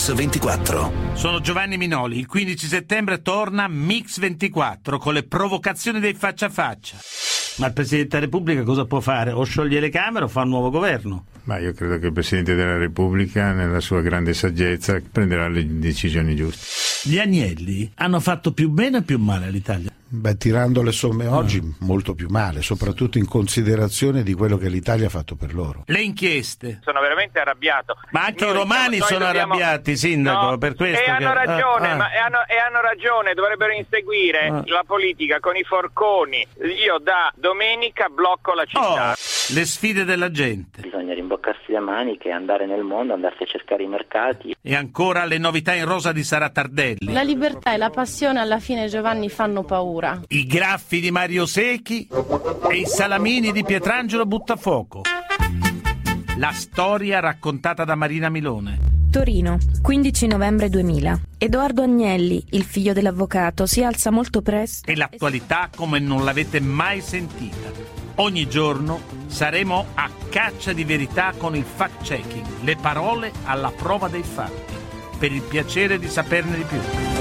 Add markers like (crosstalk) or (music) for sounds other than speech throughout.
Mix 24. Sono Giovanni Minoli. Il 15 settembre torna Mix 24 con le provocazioni dei faccia a faccia. Ma il Presidente della Repubblica cosa può fare? O scioglie le Camere o fa un nuovo governo? Ma io credo che il Presidente della Repubblica, nella sua grande saggezza, prenderà le decisioni giuste. Gli agnelli hanno fatto più bene o più male all'Italia? Beh, tirando le somme oggi, molto più male, soprattutto in considerazione di quello che l'Italia ha fatto per loro. Le inchieste. Sono veramente arrabbiato. Ma anche Noi i romani noi sono dobbiamo- arrabbiati, Sindaco, No, per questo E che- hanno ragione, ah, ah. ma- e hanno, e hanno ragione, dovrebbero inseguire Ah. la politica con i forconi. Io da domenica blocco la città. Oh, le sfide della gente. Bisogna rimboccarsi le maniche, andare nel mondo, andarsi a cercare i mercati. E ancora le novità in rosa di Sara Tardelli. La libertà e la passione alla fine Giovanni fanno paura. I graffi di Mario Secchi e i salamini di Pietrangelo Buttafuoco. La storia raccontata da Marina Milone. Torino, 15 novembre 2000. Edoardo Agnelli, il figlio dell'avvocato, si alza molto presto. E l'attualità come non l'avete mai sentita. Ogni giorno saremo a caccia di verità con il fact-checking, le parole alla prova dei fatti, per il piacere di saperne di più.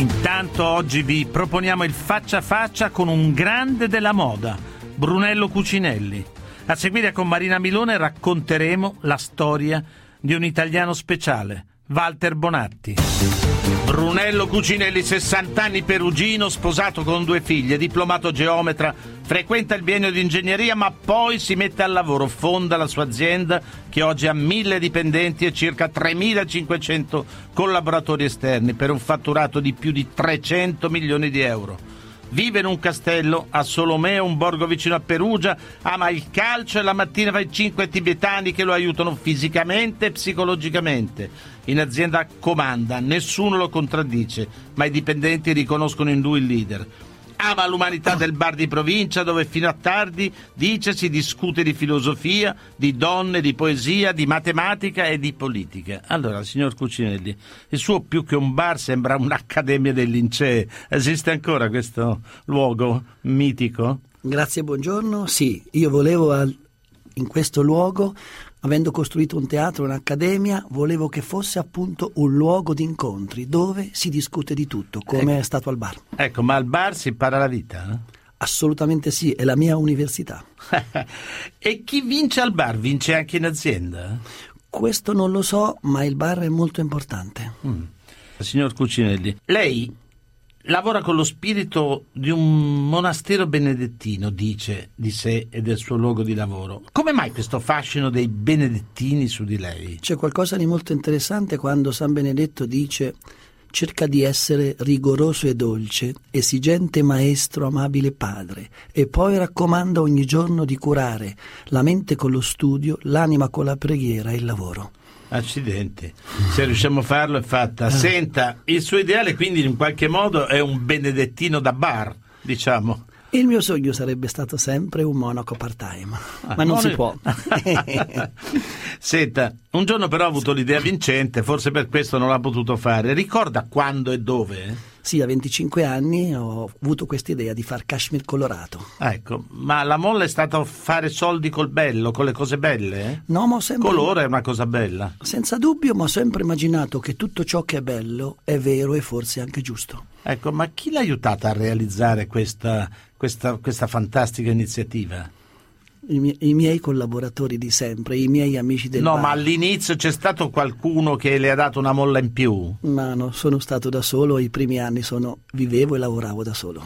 Intanto oggi vi proponiamo il faccia a faccia con un grande della moda, Brunello Cucinelli. A seguire con Marina Milone racconteremo la storia di un italiano speciale, Walter Bonatti. Brunello Cucinelli, 60 anni perugino, sposato con due figlie, diplomato geometra, frequenta il biennio di ingegneria ma poi si mette al lavoro, fonda la sua azienda che oggi ha mille dipendenti e circa 3.500 collaboratori esterni per un fatturato di più di 300 milioni di euro. Vive in un castello a Solomeo, un borgo vicino a Perugia, ama il calcio e la mattina fa i cinque tibetani che lo aiutano fisicamente e psicologicamente. In azienda comanda, nessuno lo contraddice, ma i dipendenti riconoscono in lui il leader. Ama l'umanità del bar di provincia dove fino a tardi, dice, si discute di filosofia, di donne, di poesia, di matematica e di politica. Allora, signor Cucinelli, il suo più che un bar sembra un'accademia dei lincei. Esiste ancora questo luogo mitico? Grazie, buongiorno. Sì, io volevo al- in questo luogo, avendo costruito un teatro, un'accademia, volevo che fosse appunto un luogo di incontri dove si discute di tutto, come è stato al bar. Ecco, ma al bar si impara la vita. Assolutamente sì, è la mia università. eh? (laughs) e chi vince al bar vince anche in azienda? Questo non lo so, ma il bar è molto importante. Mm. Signor Cucinelli, lei lavora con lo spirito di un monastero benedettino, dice di sé e del suo luogo di lavoro. Come mai questo fascino dei benedettini su di lei? C'è qualcosa di molto interessante quando San Benedetto dice cerca di essere rigoroso e dolce, esigente maestro, amabile padre, e poi raccomanda ogni giorno di curare la mente con lo studio, l'anima con la preghiera e il lavoro. Accidenti, se riusciamo a farlo è fatta. Senta, il suo ideale quindi in qualche modo è un benedettino da bar, diciamo. Il mio sogno sarebbe stato sempre un monaco part-time, Ah, ma non si può. (laughs) Senta, un giorno però ha avuto l'idea vincente, forse per questo non l'ha potuto fare. Ricorda quando e dove? Sì, a 25 anni ho avuto questa idea di far cashmere colorato. Ecco, ma la molla è stata fare soldi col bello, con le cose belle? eh? No, ma ho sempre... Colore è una cosa bella. Senza dubbio, ma ho sempre immaginato che tutto ciò che è bello è vero e forse anche giusto. Ecco, ma chi l'ha aiutata a realizzare questa, questa, questa fantastica iniziativa? I, mie- i miei collaboratori di sempre, i miei amici del no, bar. ma all'inizio c'è stato qualcuno che le ha dato una molla in più? Ma no, sono stato da solo, i primi anni sono, vivevo e lavoravo da solo.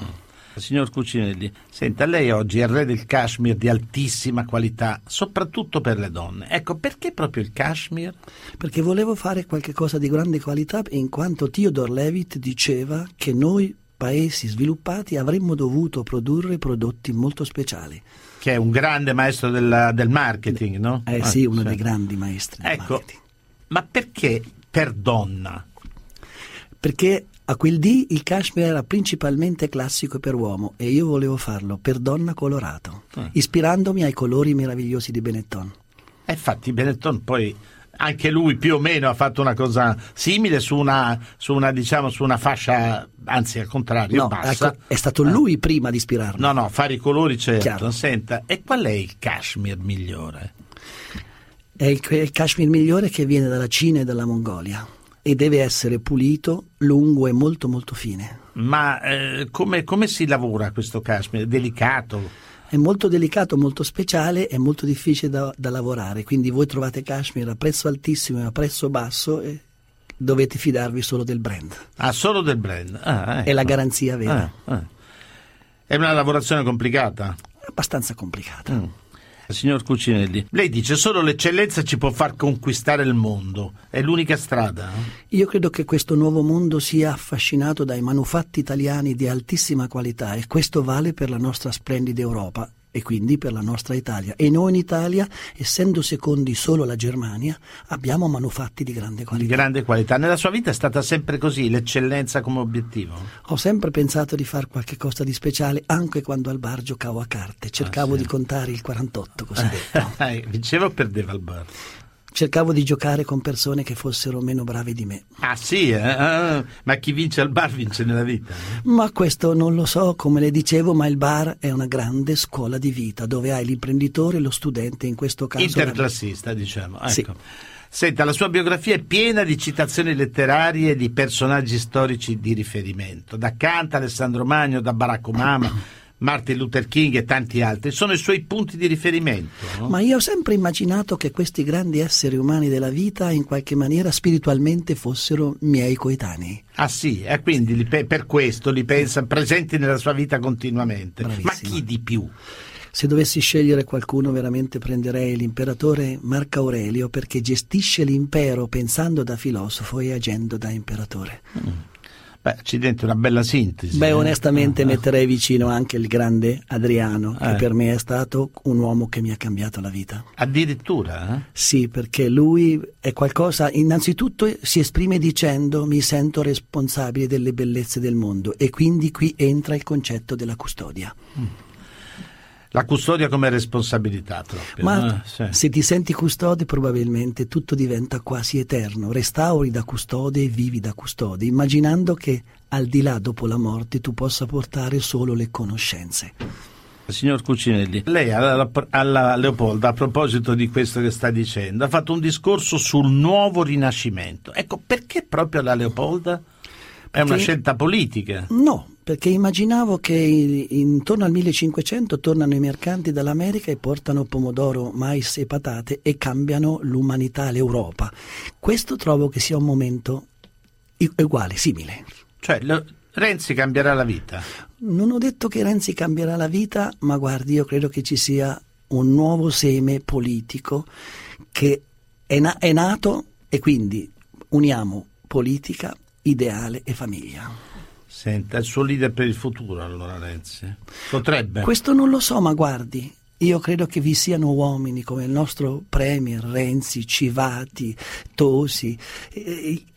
Signor Cucinelli, senta, lei oggi è il re del cashmere di altissima qualità, soprattutto per le donne. Ecco, perché proprio il cashmere? Perché volevo fare qualche cosa di grande qualità in quanto Theodore Levitt diceva che noi paesi sviluppati avremmo dovuto produrre prodotti molto speciali. Che è un grande maestro della- del marketing, no? Eh Ah, sì, uno dei grandi maestri del Ecco, marketing. ma perché per donna? Perché a quel dì il cashmere era principalmente classico per uomo e io volevo farlo per donna colorato, Ah. ispirandomi ai colori meravigliosi di Benetton. E infatti Benetton poi anche lui più o meno ha fatto una cosa simile su una, su una, diciamo, su una fascia, anzi al contrario, No, bassa. ecco, è stato lui prima di ispirarmi. No, no, fare i colori certo. Chiaro. Senta, e qual è il cashmere migliore? È il, il cashmere migliore che viene dalla Cina e dalla Mongolia e deve essere pulito, lungo e molto molto fine. Ma eh, come, come si lavora questo cashmere? Delicato? È molto delicato, molto speciale e molto difficile da, da lavorare, quindi voi trovate cashmere a prezzo altissimo e a prezzo basso e dovete fidarvi solo del brand. Ah, solo del brand? Ah, ecco. È la garanzia vera. Ah, ah. È una lavorazione complicata? Abbastanza complicata. Mm. Signor Cucinelli, lei dice solo l'eccellenza ci può far conquistare il mondo. È l'unica strada? Io credo che questo nuovo mondo sia affascinato dai manufatti italiani di altissima qualità e questo vale per la nostra splendida Europa e quindi per la nostra Italia. E noi in Italia, essendo secondi solo la Germania, abbiamo manufatti di grande Di qualità. grande qualità. Nella sua vita è stata sempre così, l'eccellenza come obiettivo? Ho sempre pensato di fare qualche cosa di speciale anche quando al bar giocavo a carte. Cercavo Ah, sì. di contare il 48 cosiddetto. (laughs) Eh, Vinceva o perdeva il bar? Cercavo di giocare con persone che fossero meno brave di me. Ah sì, eh? Ah, ma chi vince al bar vince nella vita. eh? Ma questo non lo so, come le dicevo, ma il bar è una grande scuola di vita dove hai l'imprenditore e lo studente, in questo caso. Interclassista, diciamo. Ecco. Sì. Senta, la sua biografia è piena di citazioni letterarie e di personaggi storici di riferimento, da Kant, Alessandro Magno, da Barack Obama, Martin Luther King e tanti altri. Sono i suoi punti di riferimento. no? Ma io ho sempre immaginato che questi grandi esseri umani della vita in qualche maniera spiritualmente fossero miei coetanei. Ah sì, e quindi li pe- per questo li pensa presenti nella sua vita continuamente. Ma Bravissimo. chi di più? Se dovessi scegliere qualcuno veramente prenderei l'imperatore Marco Aurelio perché gestisce l'impero pensando da filosofo e agendo da imperatore. Beh, accidenti, una bella sintesi. Beh, eh? onestamente ah. metterei vicino anche il grande Adriano, che Eh. per me è stato un uomo che mi ha cambiato la vita. Addirittura? eh? Sì, perché lui è qualcosa, innanzitutto si esprime dicendo mi sento responsabile delle bellezze del mondo e quindi qui entra il concetto della custodia. La custodia come responsabilità proprio. Ma eh? Sì. se ti senti custode probabilmente tutto diventa quasi eterno, restauri da custode e vivi da custode, immaginando che al di là dopo la morte tu possa portare solo le conoscenze. Signor Cucinelli, lei alla, alla Leopolda, a proposito di questo che sta dicendo, ha fatto un discorso sul nuovo rinascimento. Ecco, perché proprio la Leopolda? È una scelta politica. No, perché immaginavo che intorno al 1500 tornano i mercanti dall'America e portano pomodoro, mais e patate e cambiano l'umanità, l'Europa. Questo trovo che sia un momento uguale, simile. Cioè, lo- Renzi cambierà la vita. Non ho detto che Renzi cambierà la vita, ma guardi, io credo che ci sia un nuovo seme politico che è, na- è nato e quindi uniamo politica, ideale e famiglia. Senta, il suo leader per il futuro, allora Renzi. Potrebbe. Questo non lo so, ma guardi, io credo che vi siano uomini come il nostro Premier Renzi, Civati, Tosi,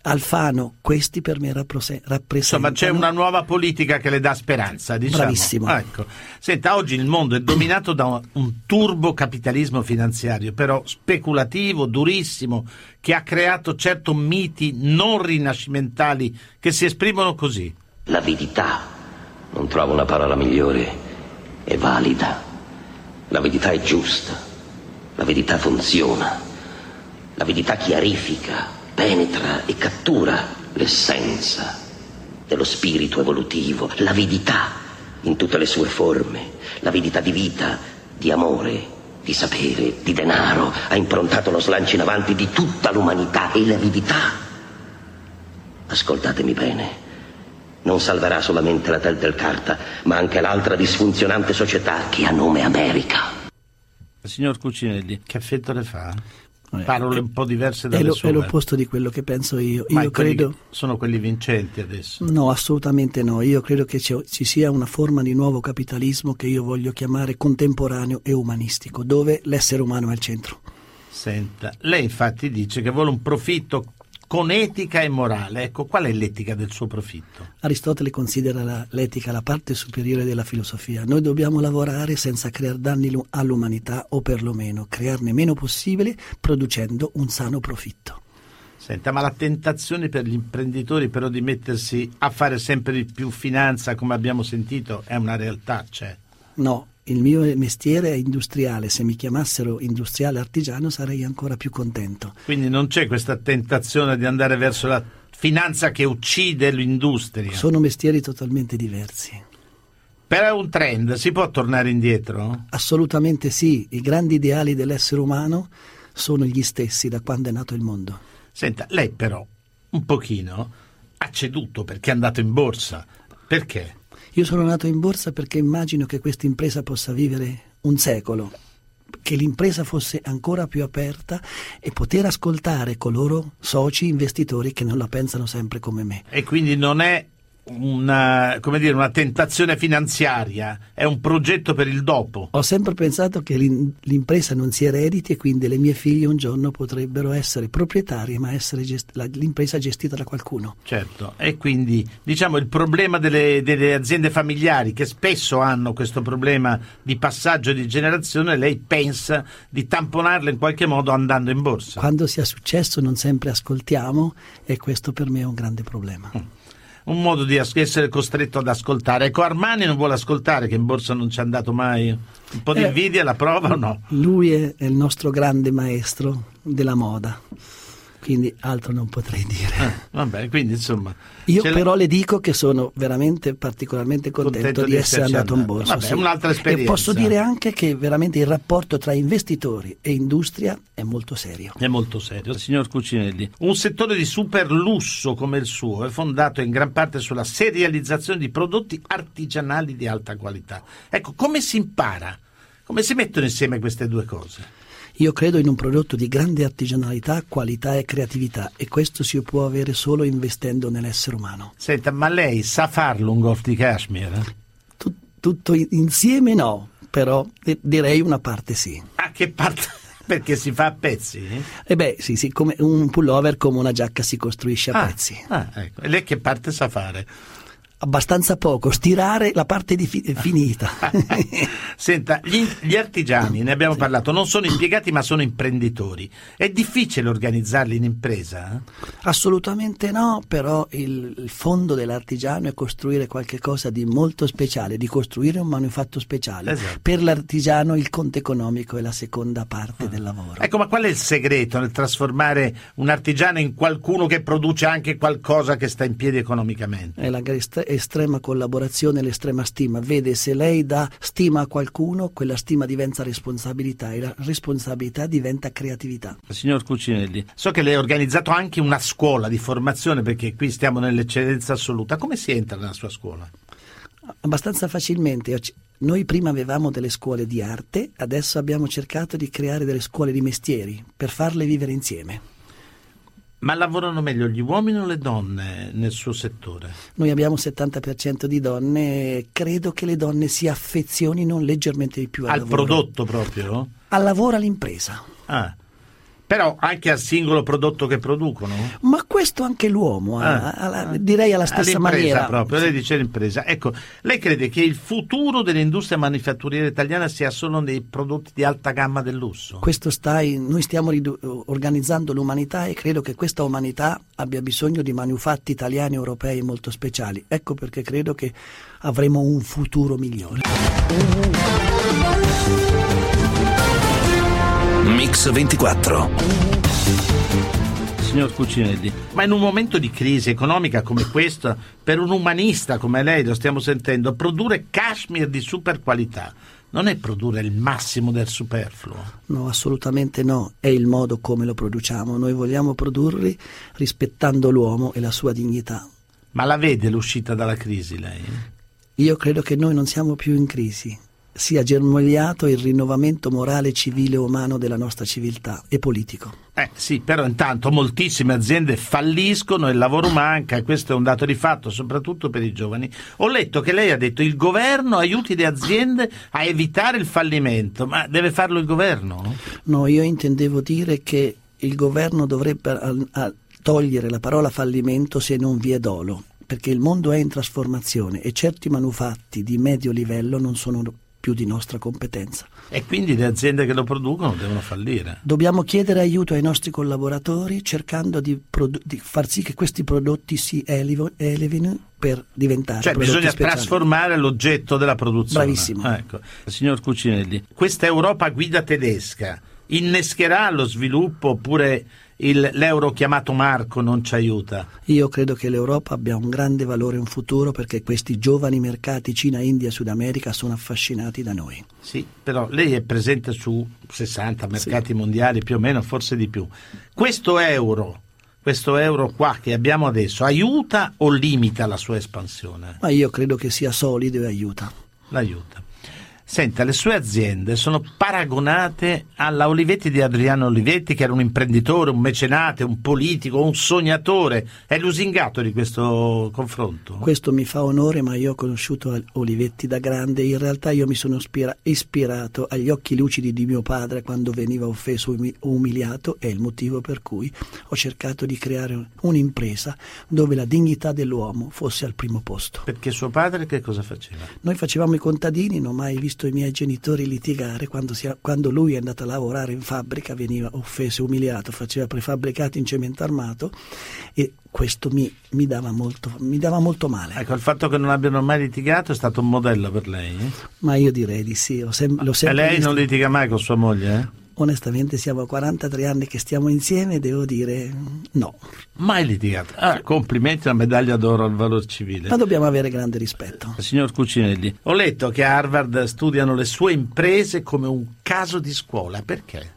Alfano, questi per me rappresentano... Insomma, c'è una nuova politica che le dà speranza, diciamo. Bravissimo. Ecco. Senta, oggi il mondo è dominato da un turbo capitalismo finanziario, però speculativo, durissimo, che ha creato certo miti non rinascimentali che si esprimono così. L'avidità, non trovo una parola migliore, è valida. L'avidità è giusta, l'avidità funziona, l'avidità chiarifica, penetra e cattura l'essenza dello spirito evolutivo, l'avidità in tutte le sue forme, l'avidità di vita, di amore, di sapere, di denaro, ha improntato lo slancio in avanti di tutta l'umanità. E l'avidità, ascoltatemi bene, non salverà solamente la Telltale Carta, ma anche l'altra disfunzionante società che ha nome America. Signor Cucinelli, che effetto le fa? Eh, Parole un po' diverse È, dalle lo- sue. è l'opposto di quello che penso io. Ma Io credo... sono quelli vincenti adesso. No, assolutamente no. Io credo che ci, ci sia una forma di nuovo capitalismo che io voglio chiamare contemporaneo e umanistico, dove l'essere umano è al centro. Senta, lei infatti dice che vuole un profitto con etica e morale. Ecco, qual è l'etica del suo profitto? Aristotele considera la, l'etica la parte superiore della filosofia. Noi dobbiamo lavorare senza creare danni all'umanità o perlomeno crearne meno possibile producendo un sano profitto. Senta, ma la tentazione per gli imprenditori però di mettersi a fare sempre di più finanza, come abbiamo sentito, è una realtà, c'è? No, il mio mestiere è industriale, se mi chiamassero industriale artigiano sarei ancora più contento. Quindi non c'è questa tentazione di andare verso la finanza che uccide l'industria? Sono mestieri totalmente diversi. Per un trend si può tornare indietro? Assolutamente sì, i grandi ideali dell'essere umano sono gli stessi da quando è nato il mondo. Senta, lei però un pochino ha ceduto perché è andato in borsa. Perché? Io sono nato in borsa perché immagino che questa impresa possa vivere un secolo, che l'impresa fosse ancora più aperta e poter ascoltare coloro soci investitori che non la pensano sempre come me. E quindi non è una, dire, una, tentazione finanziaria, è un progetto per il dopo. Ho sempre pensato che l'impresa non si erediti e quindi le mie figlie un giorno potrebbero essere proprietarie, ma essere gest- l'impresa gestita da qualcuno. Certo, e quindi diciamo il problema delle, delle, aziende familiari che spesso hanno questo problema di passaggio di generazione, lei pensa di tamponarlo in qualche modo andando in borsa. Quando sia successo non sempre ascoltiamo e questo per me è un grande problema. Mm un modo di essere costretto ad ascoltare. Ecco, Armani non vuole ascoltare, che in borsa non ci è andato mai. Un po' di eh, invidia la prova o no? Lui è, è il nostro grande maestro della moda quindi altro non potrei dire. Ah, vabbè, quindi insomma. Io però la... le dico che sono veramente particolarmente contento, contento di, di essere andato in borsa. Vabbè, sì. un'altra esperienza. E posso dire anche che veramente il rapporto tra investitori e industria è molto serio. È molto serio. Signor Cucinelli, un settore di super lusso come il suo è fondato in gran parte sulla serializzazione di prodotti artigianali di alta qualità. Ecco, come si impara? Come si mettono insieme queste due cose? Io credo in un prodotto di grande artigianalità, qualità e creatività e questo si può avere solo investendo nell'essere umano. Senta, ma lei sa farlo un golf di cashmere? Tut- tutto insieme no, però direi una parte sì. A che parte? (laughs) Perché si fa a pezzi? Eh beh, sì, sì, come un pullover come una giacca si costruisce a ah, pezzi. Ah, ecco. E lei che parte sa fare? Abbastanza poco, stirare la parte di fi- finita. (laughs) Senta, gli, gli, artigiani, ne abbiamo parlato, non sono impiegati ma sono imprenditori. È difficile organizzarli in impresa? Assolutamente no, però il, il fondo dell'artigiano è costruire qualcosa di molto speciale, di costruire un manufatto speciale. Esatto. Per l'artigiano il conto economico è la seconda parte ah. del lavoro. Ecco, ma qual è il segreto nel trasformare un artigiano in qualcuno che produce anche qualcosa che sta in piedi economicamente? È la estrema collaborazione e l'estrema stima. Vede, se lei dà stima a qualcuno, quella stima diventa responsabilità e la responsabilità diventa creatività. Signor Cucinelli, so che lei ha organizzato anche una scuola di formazione perché qui stiamo nell'eccellenza assoluta. Come si entra nella sua scuola? Abbastanza facilmente. Noi prima avevamo delle scuole di arte, adesso abbiamo cercato di creare delle scuole di mestieri per farle vivere insieme. Ma lavorano meglio gli uomini o le donne nel suo settore? Noi abbiamo il 70% di donne e credo che le donne si affezionino leggermente di più al, al prodotto proprio? Al lavoro all'impresa. Ah. Però anche al singolo prodotto che producono? Ma questo anche l'uomo, ah, alla, direi alla stessa maniera. proprio, lei dice l'impresa. Ecco, lei crede che il futuro dell'industria manifatturiera italiana sia solo nei prodotti di alta gamma del lusso? Questo sta in, noi stiamo ridu- organizzando l'umanità e credo che questa umanità abbia bisogno di manufatti italiani e europei molto speciali. Ecco perché credo che avremo un futuro migliore. Mix 24 Signor Cucinelli, ma in un momento di crisi economica come questa, per un umanista come lei, lo stiamo sentendo, produrre cashmere di super qualità non è produrre il massimo del superfluo. No, assolutamente no, è il modo come lo produciamo. Noi vogliamo produrli rispettando l'uomo e la sua dignità. Ma la vede l'uscita dalla crisi lei? Io credo che noi non siamo più in crisi, sia germogliato il rinnovamento morale, civile e umano della nostra civiltà e politico. Eh sì, però intanto moltissime aziende falliscono, il lavoro manca questo è un dato di fatto, soprattutto per i giovani. Ho letto che lei ha detto che il governo aiuti le aziende a evitare il fallimento, ma deve farlo il governo? No, io intendevo dire che il governo dovrebbe togliere la parola fallimento se non vi è dolo, perché il mondo è in trasformazione e certi manufatti di medio livello non sono più di nostra competenza. E quindi le aziende che lo producono devono fallire. Dobbiamo chiedere aiuto ai nostri collaboratori cercando di, produ- di far sì che questi prodotti si elevo- elevino per diventare cioè bisogna speciali. trasformare l'oggetto della produzione Bravissimo. ecco. signor Cucinelli questa Europa guida tedesca innescherà lo sviluppo oppure il- l'euro chiamato Marco non ci aiuta Io credo che l'Europa abbia un grande valore in futuro perché questi giovani mercati Cina, India, Sud America sono affascinati da noi. sì però lei è presente su 60 mercati mondiali più o meno forse di più questo euro questo euro qua che abbiamo adesso aiuta o limita la sua espansione? Ma io credo che sia solido e aiuta. l'aiuta. Senta, le sue aziende sono paragonate alla Olivetti di Adriano Olivetti, che era un imprenditore, un mecenate, un politico, un sognatore. È lusingato di questo confronto? Questo mi fa onore, ma io ho conosciuto Olivetti da grande. In realtà io mi sono ispira- ispirato agli occhi lucidi di mio padre quando veniva offeso o umi- umiliato. È il motivo per cui ho cercato di creare un- un'impresa dove la dignità dell'uomo fosse al primo posto. Perché suo padre che cosa faceva? Noi facevamo i contadini, non ho mai visto i miei genitori litigare. Quando, si- quando lui è andato a lavorare in fabbrica veniva offeso, umiliato, faceva prefabbricati in cemento armato e questo mi, mi dava, molto, mi dava molto male. Ecco, il fatto che non abbiano mai litigato è stato un modello per lei. eh? Ma io direi di sì, sem- E lei visto- non litiga mai con sua moglie? eh? Onestamente siamo a 43 anni che stiamo insieme e devo dire no. Mai litigato. Ah, complimenti, una medaglia d'oro al valor civile. Ma dobbiamo avere grande rispetto. Signor Cucinelli, ho letto che a Harvard studiano le sue imprese come un caso di scuola. Perché?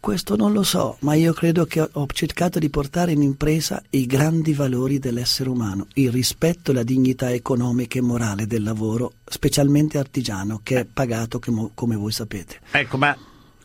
Questo non lo so, ma io credo che ho cercato di portare in impresa i grandi valori dell'essere umano, il rispetto e la dignità economica e morale del lavoro, specialmente artigiano, che è pagato come, come voi sapete. Ecco, ma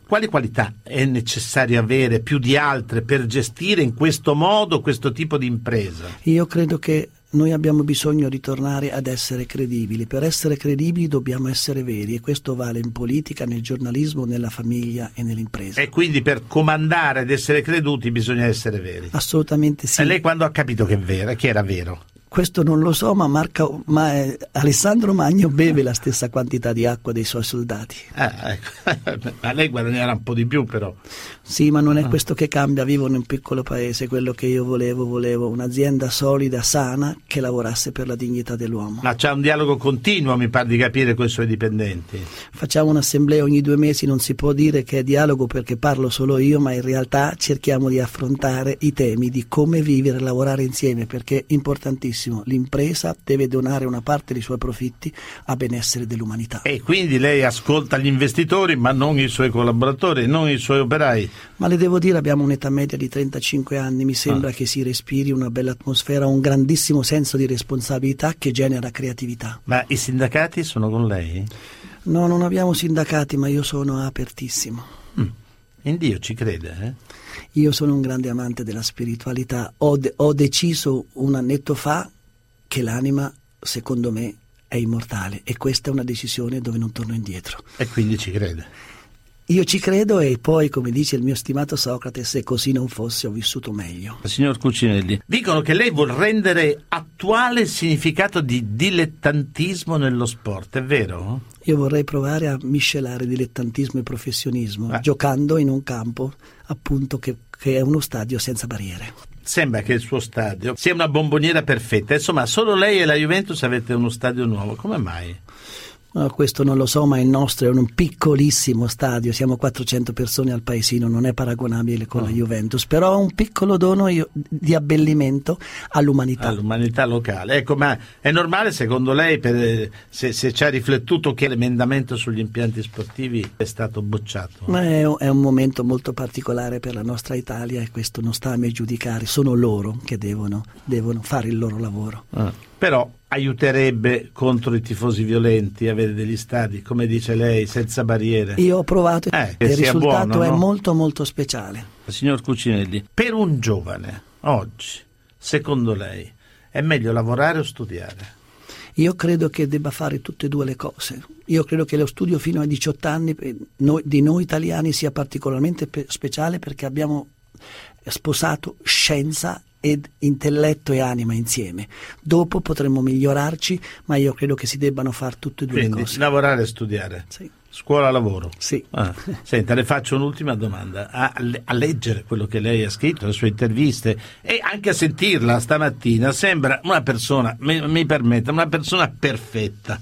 quali qualità è necessario avere più di altre per gestire in questo modo questo tipo di impresa? Io credo che noi abbiamo bisogno di tornare ad essere credibili. Per essere credibili dobbiamo essere veri e questo vale in politica, nel giornalismo, nella famiglia e nell'impresa. E quindi per comandare ed essere creduti bisogna essere veri. Assolutamente sì. E lei quando ha capito che, è vero, che era vero? Questo non lo so, ma, Marco- ma, eh, Alessandro Magno beve la stessa quantità di acqua dei suoi soldati. Ah, ecco. (laughs) ma lei guadagnerà un po' di più però. Sì, ma Ah. non è questo che cambia. Vivo in un piccolo paese. Quello che io volevo, volevo un'azienda solida, sana, che lavorasse per la dignità dell'uomo. Ma c'è un dialogo continuo, mi pare di capire, con i suoi dipendenti. Facciamo un'assemblea ogni due mesi, non si può dire che è dialogo perché parlo solo io, ma in realtà cerchiamo di affrontare i temi di come vivere e lavorare insieme, perché è importantissimo. L'impresa deve donare una parte dei suoi profitti a benessere dell'umanità. E quindi lei ascolta gli investitori, ma non i suoi collaboratori, non i suoi operai. Ma le devo dire, abbiamo un'età media di 35 anni, mi sembra Ah. che si respiri una bella atmosfera, un grandissimo senso di responsabilità che genera creatività. Ma i sindacati sono con lei? No, non abbiamo sindacati, ma io sono apertissimo. In Dio ci crede, eh? Io sono un grande amante della spiritualità. Ho, de- ho deciso un annetto fa che l'anima, secondo me, è immortale e questa è una decisione dove non torno indietro. E quindi ci crede. Io ci credo e poi, come dice il mio stimato Socrate, se così non fosse ho vissuto meglio. Signor Cucinelli, dicono che lei vuol rendere attuale il significato di dilettantismo nello sport, è vero? Io vorrei provare a miscelare dilettantismo e professionismo, Eh. giocando in un campo appunto che, che è uno stadio senza barriere. Sembra che il suo stadio sia una bomboniera perfetta. Insomma, solo lei e la Juventus avete uno stadio nuovo. Come mai? No, questo non lo so, ma il nostro è un piccolissimo stadio, siamo 400 persone al paesino, non è paragonabile con la Juventus, però è un piccolo dono io- di abbellimento all'umanità. All'umanità locale. Ecco, ma è normale secondo lei, per- se, se ci ha riflettuto, che l'emendamento sugli impianti sportivi è stato bocciato? Ma è, è un momento molto particolare per la nostra Italia e questo non sta a me giudicare, sono loro che devono, devono fare il loro lavoro. Ah. Però aiuterebbe contro i tifosi violenti avere degli stadi, come dice lei, senza barriere. Io ho provato Eh, e il risultato buono, è no? molto molto speciale. Signor Cucinelli, per un giovane oggi, secondo lei, è meglio lavorare o studiare? Io credo che debba fare tutte e due le cose. Io credo che lo studio fino ai 18 anni noi- di noi italiani sia particolarmente pe- speciale perché abbiamo sposato scienza ed intelletto e anima insieme. Dopo potremmo migliorarci, ma io credo che si debbano fare tutte e due Quindi, le cose. lavorare e studiare. Sì. Scuola lavoro. Sì. Ah, senta, le faccio un'ultima domanda. A, a leggere quello che lei ha scritto, le sue interviste e anche a sentirla stamattina, sembra una persona, mi, mi permetta, una persona perfetta.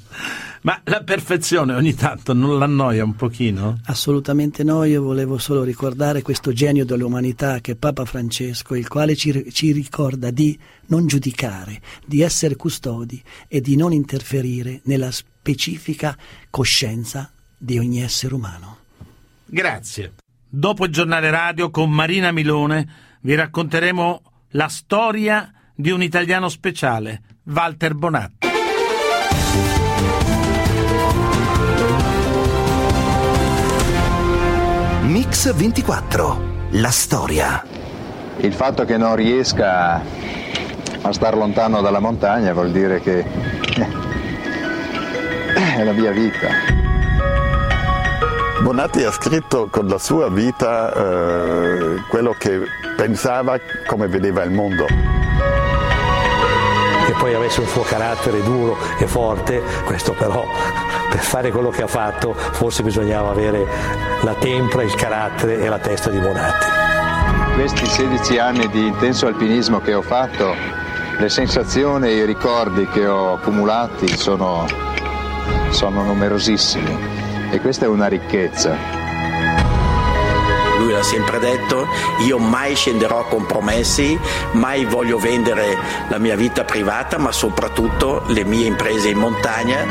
Ma la perfezione ogni tanto non l'annoia un pochino? Assolutamente no, io volevo solo ricordare questo genio dell'umanità che è Papa Francesco, il quale ci, ci ricorda di non giudicare, di essere custodi e di non interferire nella specifica coscienza di ogni essere umano. Grazie. Dopo il giornale radio con Marina Milone vi racconteremo la storia di un italiano speciale, Walter Bonatti. Mix 24. La storia. Il fatto che non riesca a star lontano dalla montagna vuol dire che è la mia vita. Bonatti ha scritto con la sua vita eh, quello che pensava, come vedeva il mondo. Poi avesse un suo carattere duro e forte, questo però per fare quello che ha fatto forse bisognava avere la tempra, il carattere e la testa di Bonatti. Questi 16 anni di intenso alpinismo che ho fatto, le sensazioni e i ricordi che ho accumulati sono, sono numerosissimi e questa è una ricchezza. Lui l'ha sempre detto, io mai scenderò a compromessi, mai voglio vendere la mia vita privata, ma soprattutto le mie imprese in montagna.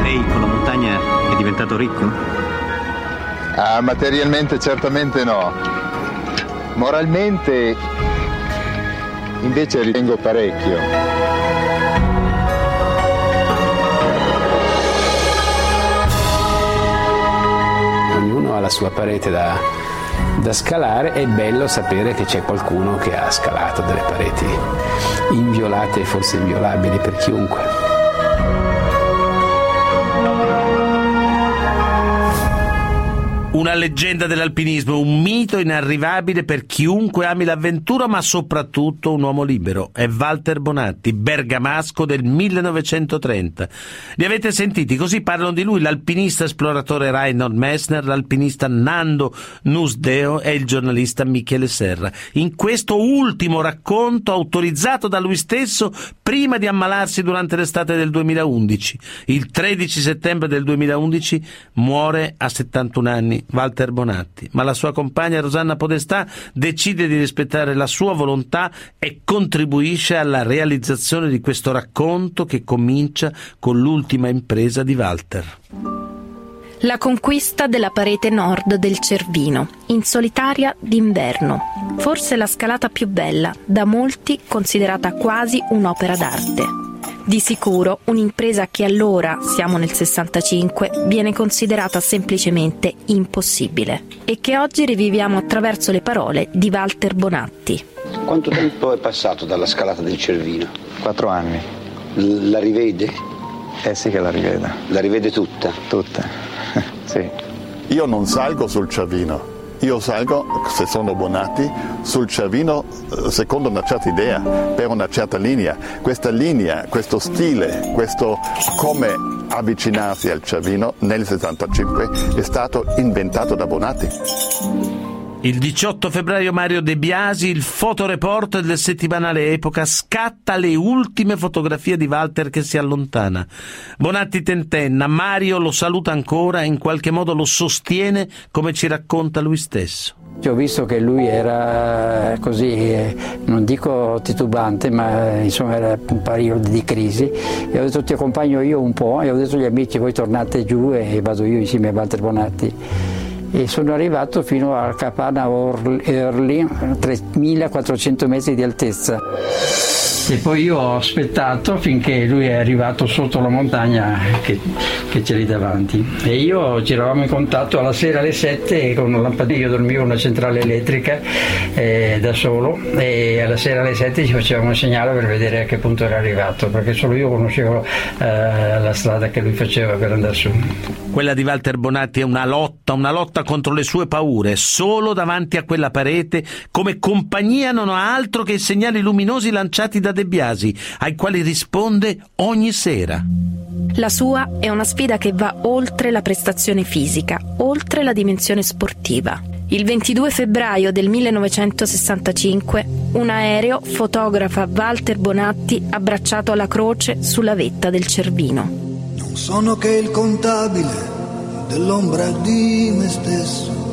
Lei con la montagna è diventato ricco? Ah, materialmente certamente no. Moralmente invece ritengo parecchio. La sua parete da, da scalare, è bello sapere che c'è qualcuno che ha scalato delle pareti inviolate e forse inviolabili per chiunque. Una leggenda dell'alpinismo, un mito inarrivabile per chiunque ami l'avventura, ma soprattutto un uomo libero. È Walter Bonatti, bergamasco del 1930. Li avete sentiti? Così parlano di lui l'alpinista esploratore Reinhold Messner, l'alpinista Nando Nusdeo e il giornalista Michele Serra. In questo ultimo racconto, autorizzato da lui stesso prima di ammalarsi durante l'estate del 2011. Il 13 settembre del 2011 muore a 71 anni Walter Bonatti, ma la sua compagna Rosanna Podestà decide di rispettare la sua volontà e contribuisce alla realizzazione di questo racconto che comincia con l'ultima impresa di Walter. La conquista della parete nord del Cervino, in solitaria d'inverno. Forse la scalata più bella, da molti considerata quasi un'opera d'arte. Di sicuro un'impresa che allora, siamo nel 65, viene considerata semplicemente impossibile e che oggi riviviamo attraverso le parole di Walter Bonatti. Quanto tempo è passato dalla scalata del Cervino? Quattro anni. L- la rivede? Eh sì che la rivede. La rivede tutta? Tutta, (laughs) sì. Io non salgo sul Cervino, io salgo, se sono Bonatti, sul Cervino eh, secondo una certa idea, per una certa linea. Questa linea, questo stile, questo come avvicinarsi al Cervino nel 65 è stato inventato da Bonatti. Il 18 febbraio Mario De Biasi, il fotoreporter del settimanale Epoca, scatta le ultime fotografie di Walter che si allontana. Bonatti tentenna, Mario lo saluta ancora e in qualche modo lo sostiene come ci racconta lui stesso. Ho visto che lui era così, eh, non dico titubante, ma insomma era un periodo di crisi e ho detto ti accompagno io un po' e ho detto agli amici voi tornate giù e vado io insieme a Walter Bonatti e sono arrivato fino a Capana Early, 3400 metri di altezza. E poi io ho aspettato finché lui è arrivato sotto la montagna che, che c'è lì davanti. E io ci eravamo in contatto alla sera alle 7 con un lampadino, io dormivo in una centrale elettrica eh, da solo e alla sera alle 7 ci facevamo un segnale per vedere a che punto era arrivato, perché solo io conoscevo eh, la strada che lui faceva per andare su. Quella di Walter Bonatti è una lotta, una lotta lotta contro le sue paure, solo davanti a quella parete, come compagnia non ha altro che i segnali luminosi lanciati da De Biasi, ai quali risponde ogni sera. La sua è una sfida che va oltre la prestazione fisica, oltre la dimensione sportiva. Il 22 febbraio del 1965 un aereo fotografa Walter Bonatti abbracciato alla croce sulla vetta del Cervino. Non sono che il contabile dell'ombra di me stesso.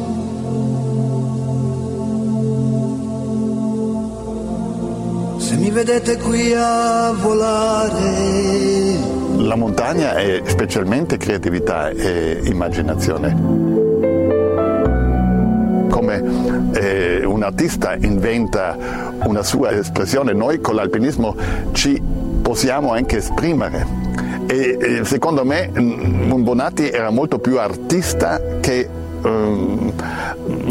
Se mi vedete qui a volare. La montagna è specialmente creatività e immaginazione. Come eh, un artista inventa una sua espressione, noi con l'alpinismo ci possiamo anche esprimere. E, e secondo me un Bonatti era molto più artista che um,